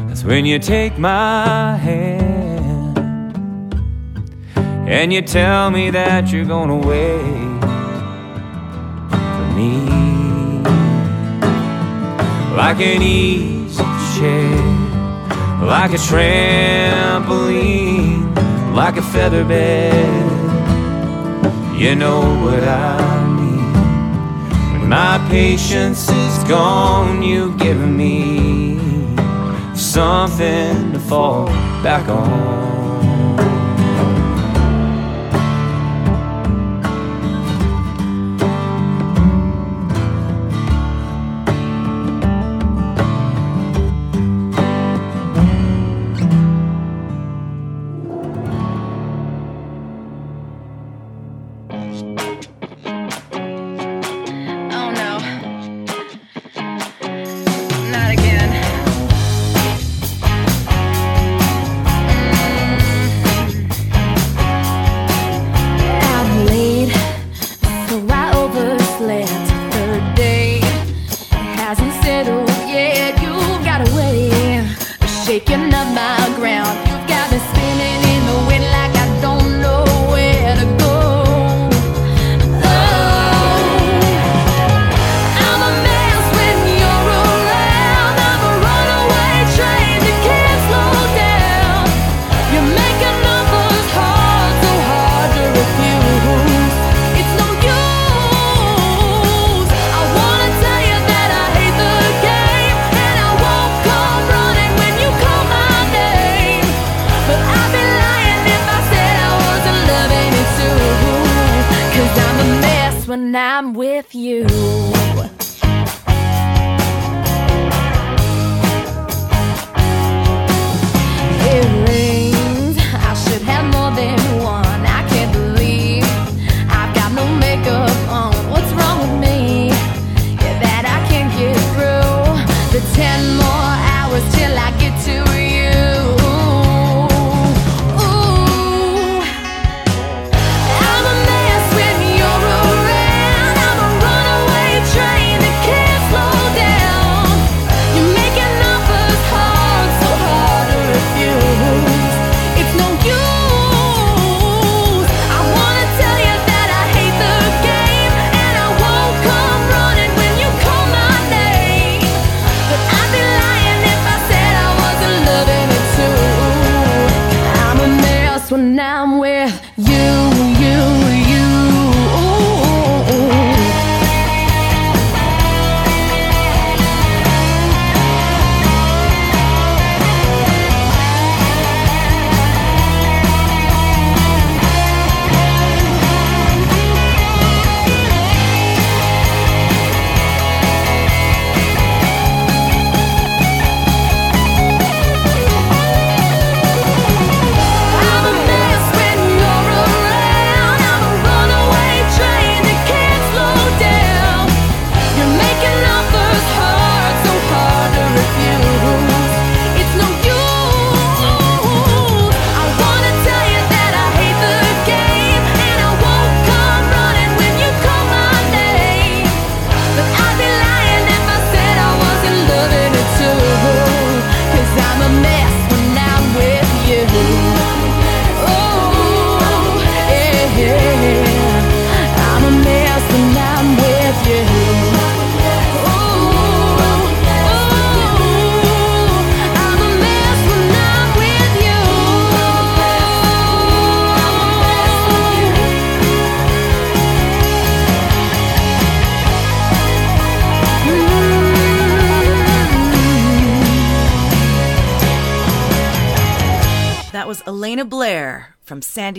That's when you take my hand and you tell me that you're gonna wait for me. Like an easy chair, like a trampoline, like a feather bed. You know what I mean. When my patience is gone, you've given me something to fall back on.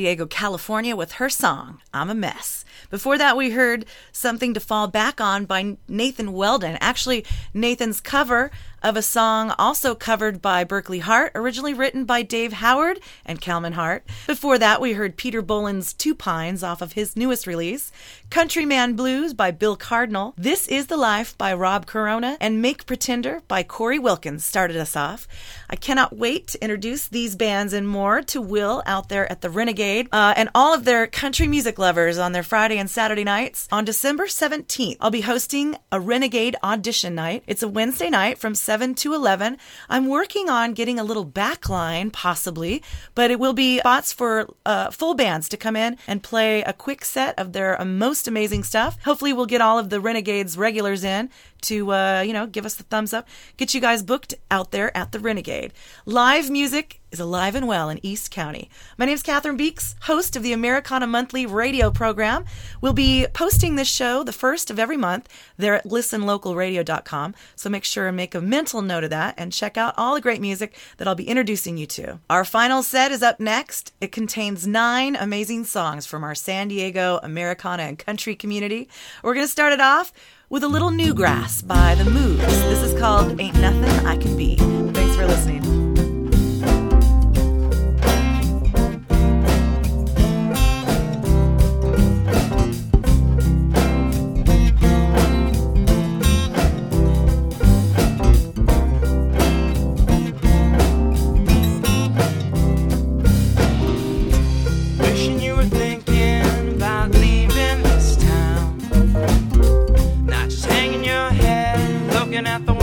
Diego, California, with her song, I'm a Mess. Before that, we heard Something to Fall Back On by Nathan Weldon. Actually, Nathan's cover of a song also covered by Berkley Hart, originally written by Dave Howard and Calman Hart. Before that, we heard Peter Boland's Two Pines off of his newest release, Countryman Blues by Bill Cardinal, This Is the Life by Rob Corona, and Make Pretender by Corey Wilkins started us off. I cannot wait to introduce these bands and more to Will out there at the Renegade uh, and all of their country music lovers on their Friday and Saturday nights. On December 17th, I'll be hosting a Renegade audition night. It's a Wednesday night from 7 to 11. I'm working on getting a little backline, possibly, but it will be spots for uh, full bands to come in and play a quick set of their most amazing stuff. Hopefully, we'll get all of the Renegades regulars in to, uh, you know, give us the thumbs up, get you guys booked out there at the Renegade. Live music is alive and well in East County. My name is Cathryn Beeks, host of the Americana Monthly radio program. We'll be posting this show the first of every month there at listenlocalradio.com. So make sure and make a mental note of that and check out all the great music that I'll be introducing you to. Our final set is up next. It contains nine amazing songs from our San Diego Americana and country community. We're going to start it off with a little Newgrass by The Moves. This is called Ain't Nothing I Can Be. Thanks for listening. At the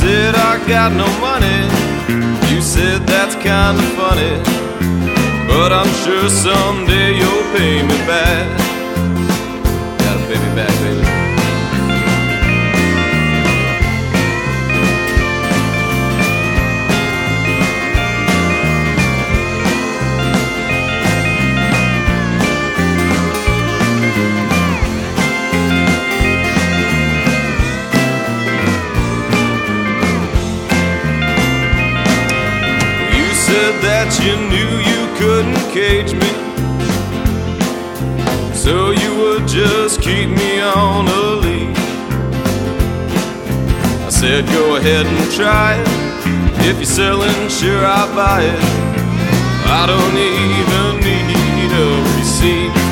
said I got no money. You said that's kinda funny. But I'm sure someday you'll pay me back. Gotta back, baby. Keep me on a leash. I said, go ahead and try it. If you're selling, sure I'll buy it. I don't even need a receipt.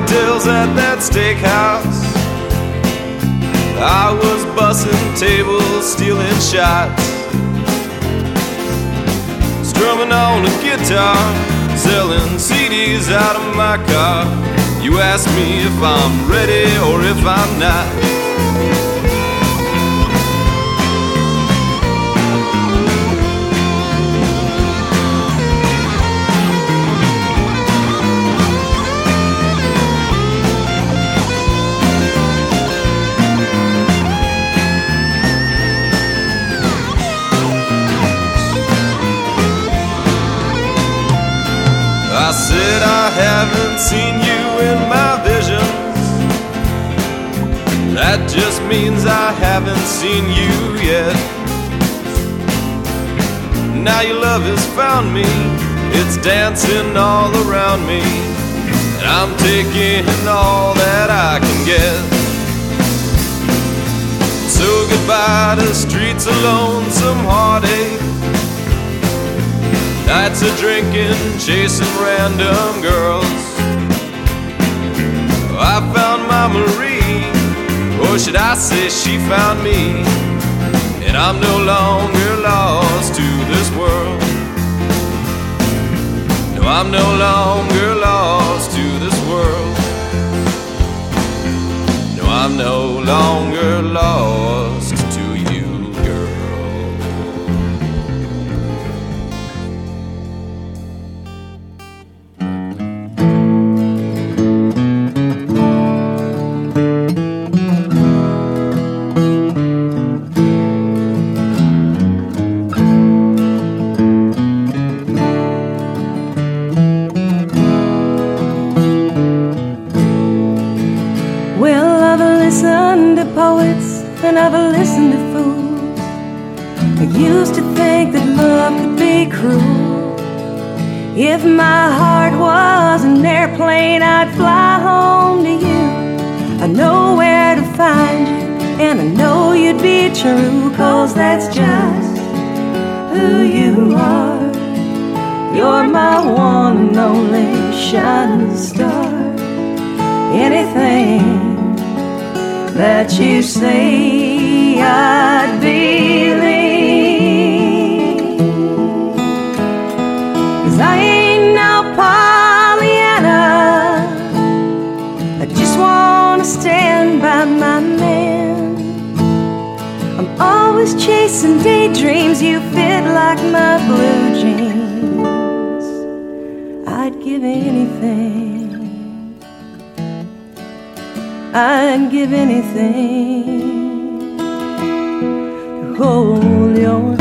Cocktails at that steakhouse. I was bussing tables, stealing shots. Strumming on a guitar, selling CDs out of my car. You ask me if I'm ready or if I'm not. Haven't seen you in my visions. That just means I haven't seen you yet. Now your love has found me, it's dancing all around me. And I'm taking all that I can get. So goodbye to streets of lonesome heartache. Nights of drinking, chasing random girls. I found my Marie, or should I say she found me? And I'm no longer lost to this world. No, I'm no longer lost to this world. No, I'm no longer lost anything to hold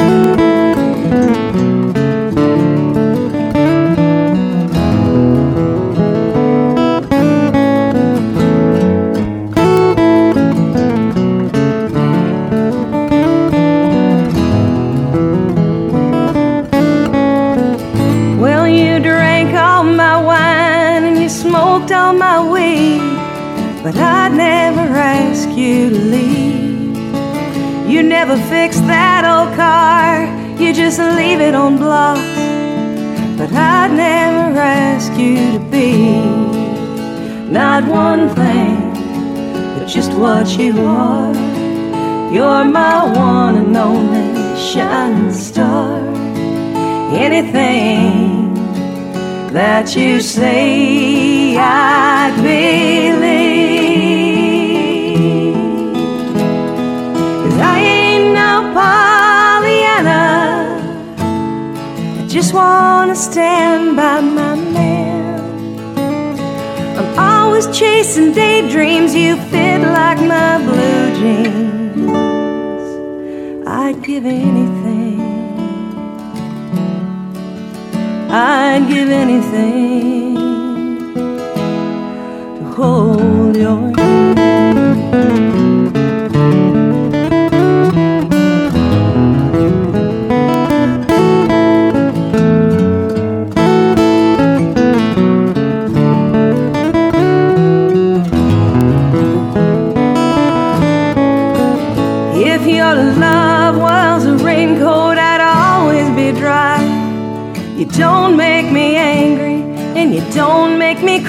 leave it on blocks, But I'd never ask you to be not one thing, but just what you are. You're my one and only shining star. Anything that you say, I believe. Just wanna stand by my man. I'm always chasing daydreams, you fit like my blue jeans. I'd give anything. I'd give anything to hold your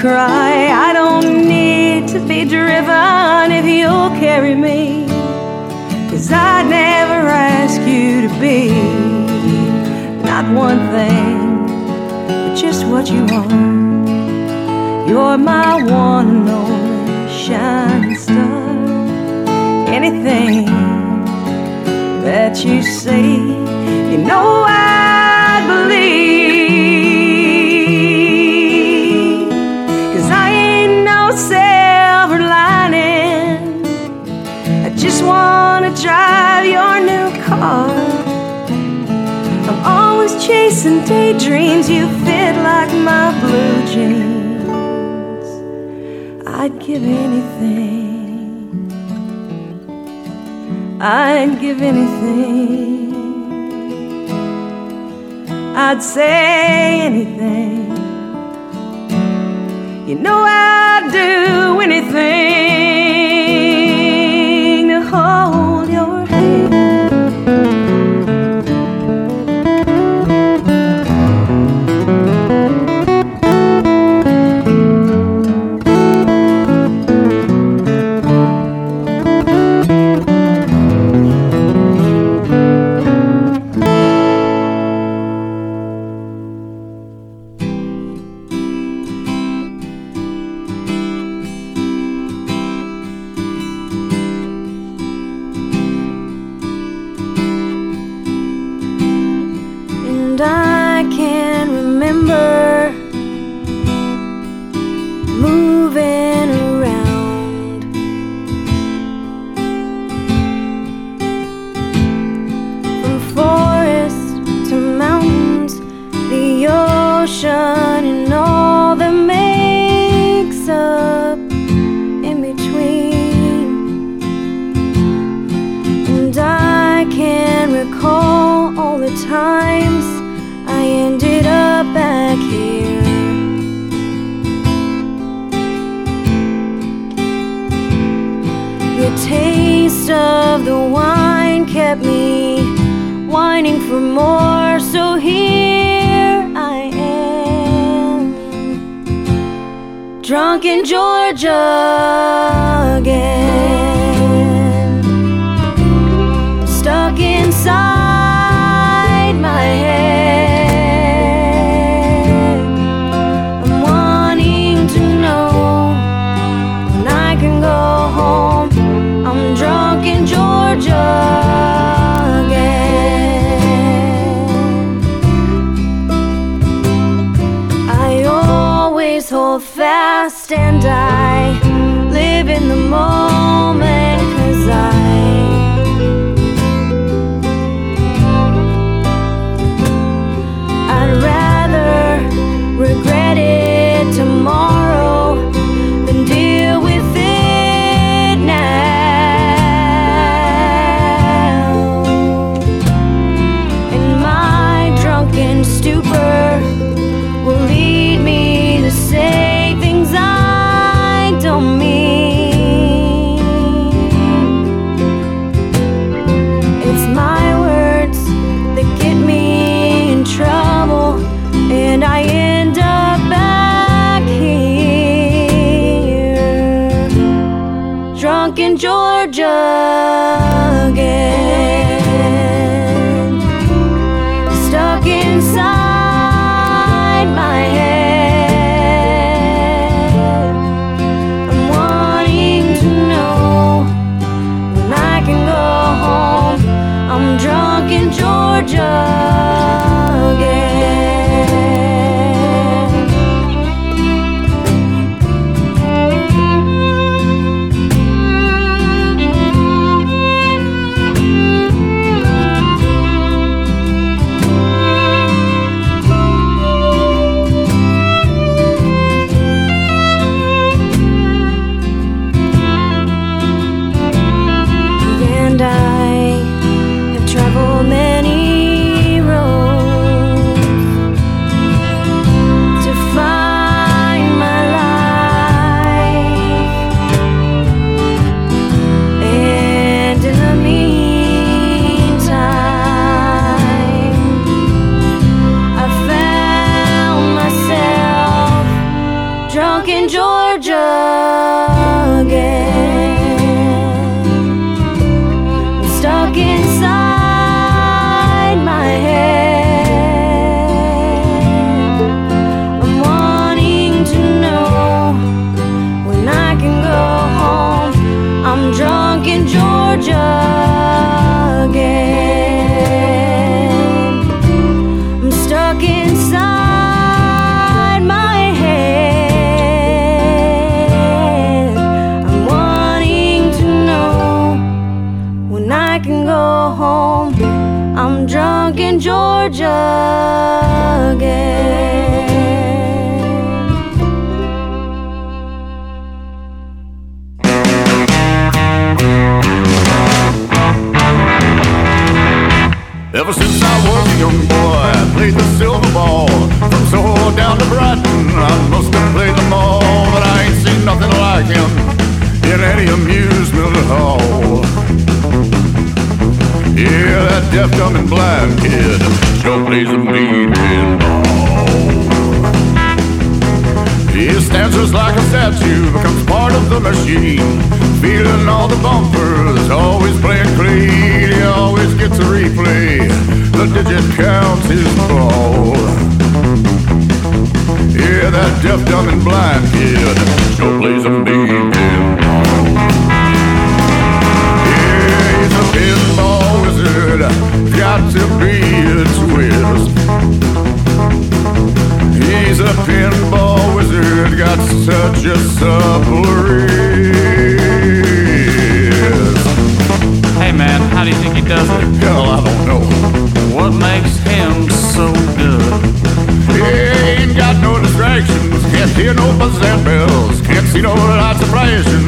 cry. I don't need to be driven if you'll carry me. Cause I'd never ask you to be not one thing, but just what you are. You're my one and only shining star. Anything that you say, you know I daydreams, you fit like my blue jeans. I'd give anything. I'd give anything. I'd say anything. You know I'd do anything to hold drunk in Georgia again deaf, dumb, and blind kid. Go play some meeting He stands just like a statue, becomes part of the machine. Feeling all the bumpers, always playing clean. He always gets a replay. The digit counts his ball. Yeah, that deaf, dumb, and blind kid. Go play some meeting He's a pinball wizard, got such a supple wrist. Hey man, how do you think he does it? Hell, I don't know. What makes him so good? He ain't got no distractions, can't hear no buzzing bells, can't see no lights of flashes.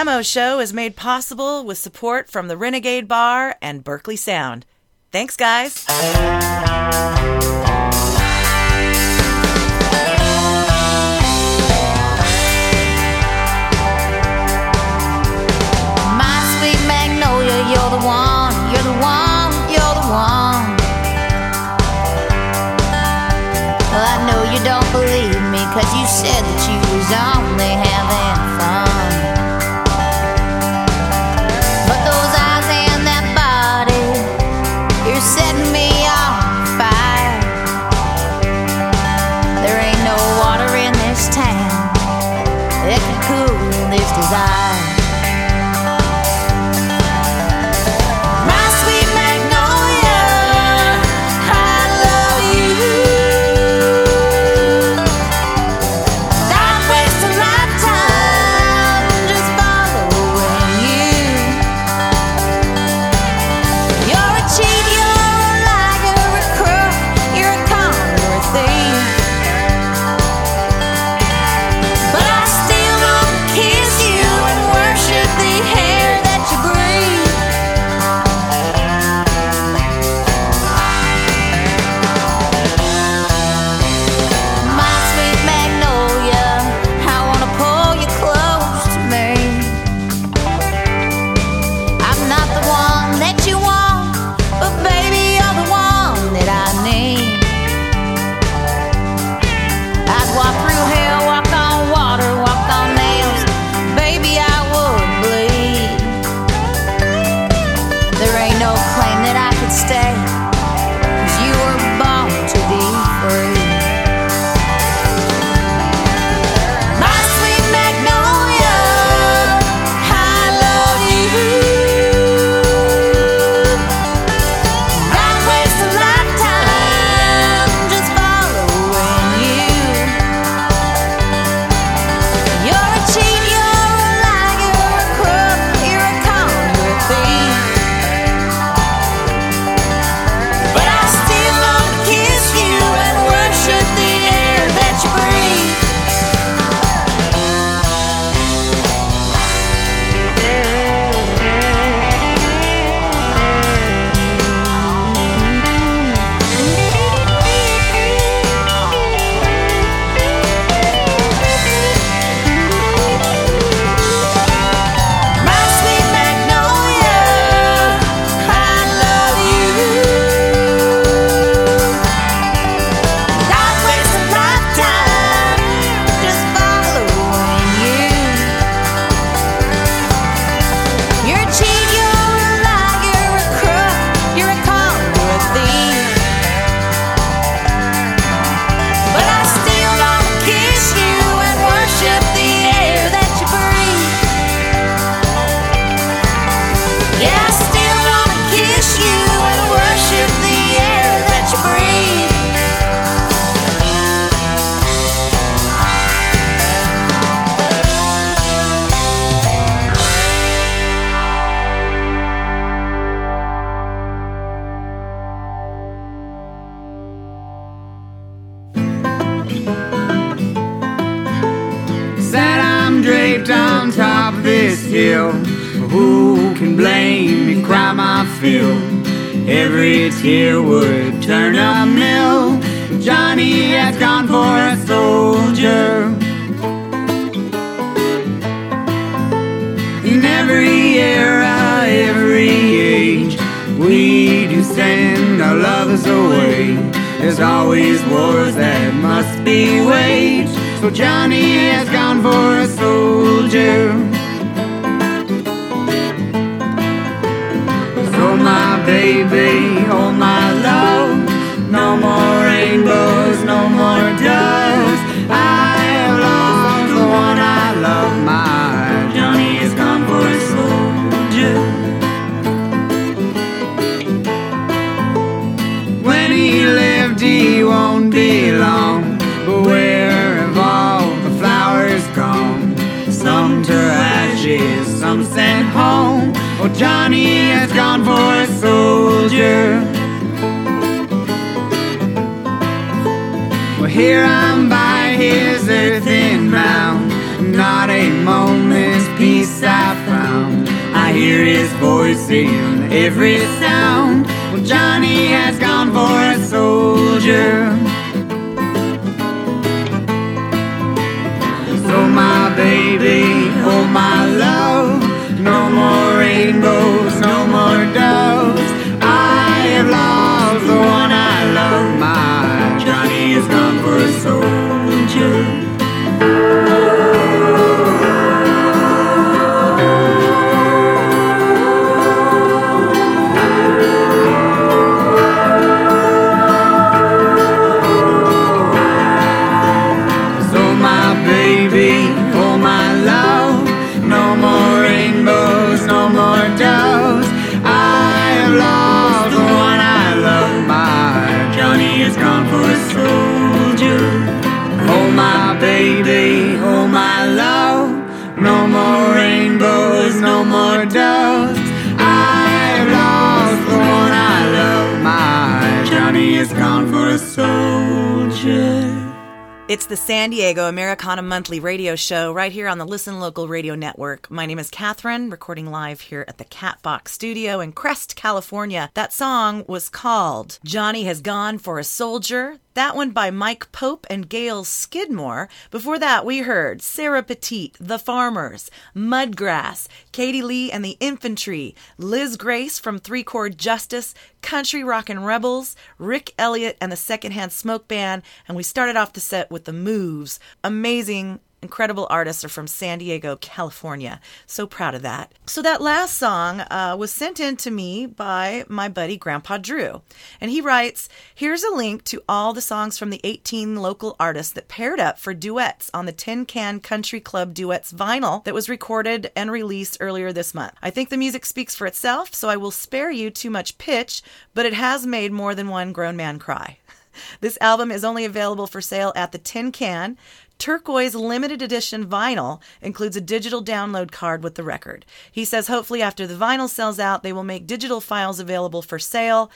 Ammo Show is made possible with support from the Renegade Bar and Berkley Sound. Thanks, guys. My sweet magnolia, you're the one, you're the one, you're the one. Well, I know you don't believe me, cause you said that you was on soldier. Well, here I'm by his earthen mound. Not a moment's peace I found. I hear his voice in every sound. Well, Johnny has gone for a soldier. The San Diego Americana Monthly radio show right here on the Listen Local Radio Network. My name is Cathryn, recording live here at the Catbox Studio in Crest, California. That song was called Johnny Has Gone for a Soldier. That one by Mike Pope and Gail Skidmore. Before that, we heard Sarah Petit, The Farmers, Mudgrass, Katie Lee and the Infantry, Liz Grace from Three Chord Justice, Country Rockin' Rebels, Rick Elliott and the Secondhand Smoke Band, and we started off the set with The Moves. Amazing incredible artists are from San Diego, California. So proud of that. So that last song uh, was sent in to me by my buddy Grandpa Drew. And he writes, here's a link to all the songs from the 18 local artists that paired up for duets on the Tin Can Country Club Duets vinyl that was recorded and released earlier this month. I think the music speaks for itself, so I will spare you too much pitch, but it has made more than one grown man cry. *laughs* This album is only available for sale at the Tin Can. Turquoise limited edition vinyl includes a digital download card with the record. He says hopefully after the vinyl sells out, they will make digital files available for sale.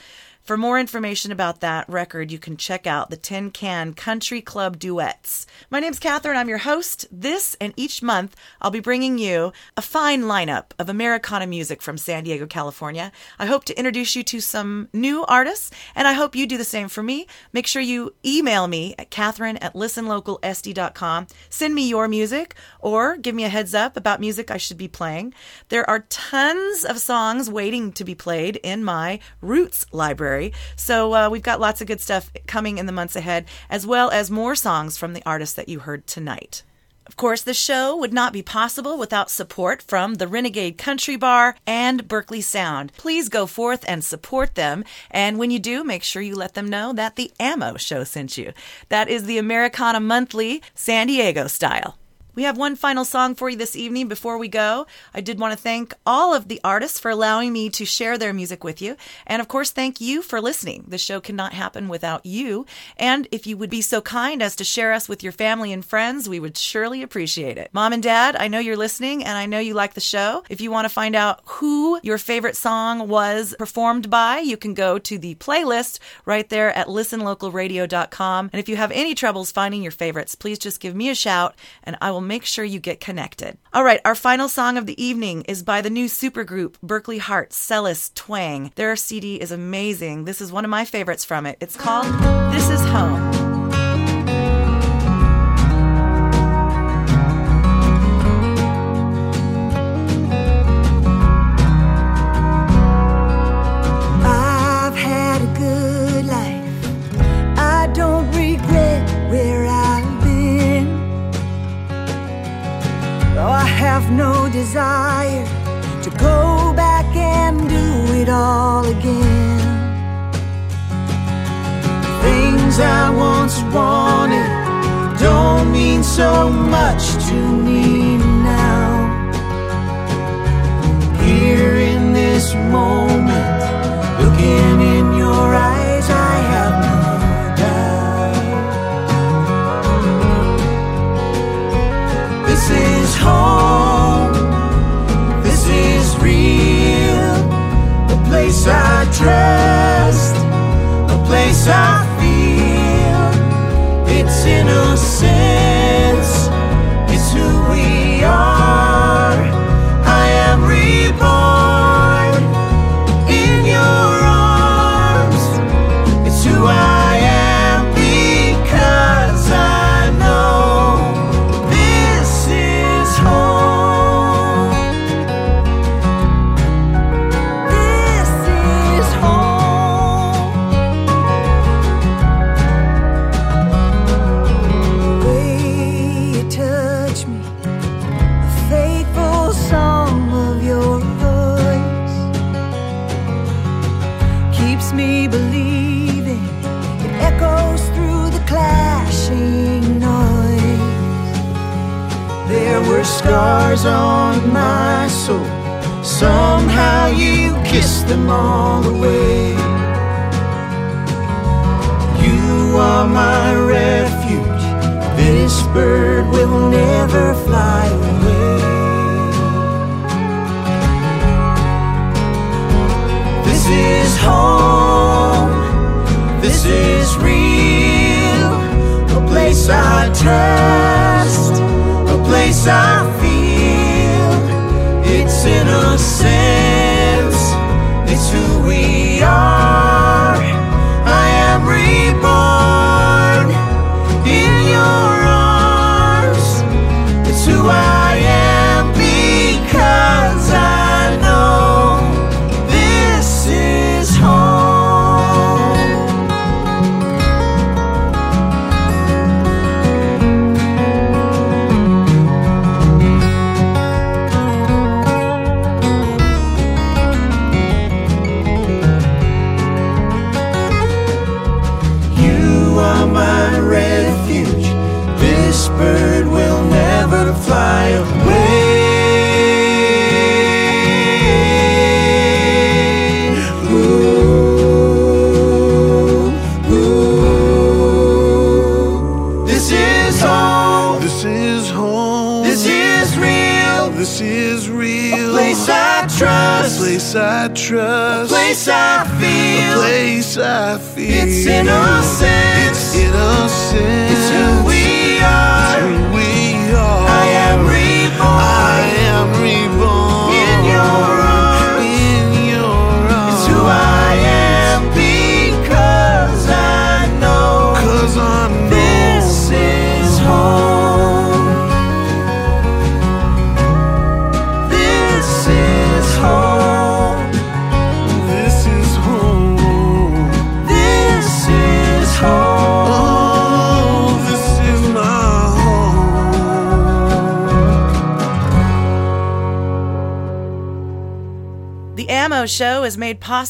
For more information about that record, you can check out the Tin Can Country Club Duets. My name's Cathryn. I'm your host. This and each month, I'll be bringing you a fine lineup of Americana music from San Diego, California. I hope to introduce you to some new artists, and I hope you do the same for me. Make sure you email me at cathryn at listenlocalsd.com. Send me your music or give me a heads up about music I should be playing. There are tons of songs waiting to be played in my Roots library. So uh, we've got lots of good stuff coming in the months ahead, as well as more songs from the artists that you heard tonight. Of course, the show would not be possible without support from the Renegade Country Bar and Berkley Sound. Please go forth and support them. And when you do, make sure you let them know that the Ammo Show sent you. That is the Americana Monthly San Diego style. We have one final song for you this evening before we go. I did want to thank all of the artists for allowing me to share their music with you. And of course, thank you for listening. The show cannot happen without you. And if you would be so kind as to share us with your family and friends, we would surely appreciate it. Mom and Dad, I know you're listening and I know you like the show. If you want to find out who your favorite song was performed by, you can go to the playlist right there at listenlocalradio.com. And if you have any troubles finding your favorites, please just give me a shout and I will make sure you get connected. All right, our final song of the evening is by the new supergroup Berkley Hart's, Celis Twang. Their CD is amazing. This is one of my favorites from it. It's called This Is Home.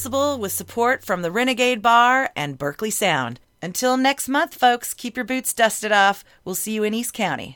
possible with support from the Renegade Bar and Berkley Sound. Until next month, folks, keep your boots dusted off. We'll see you in East County.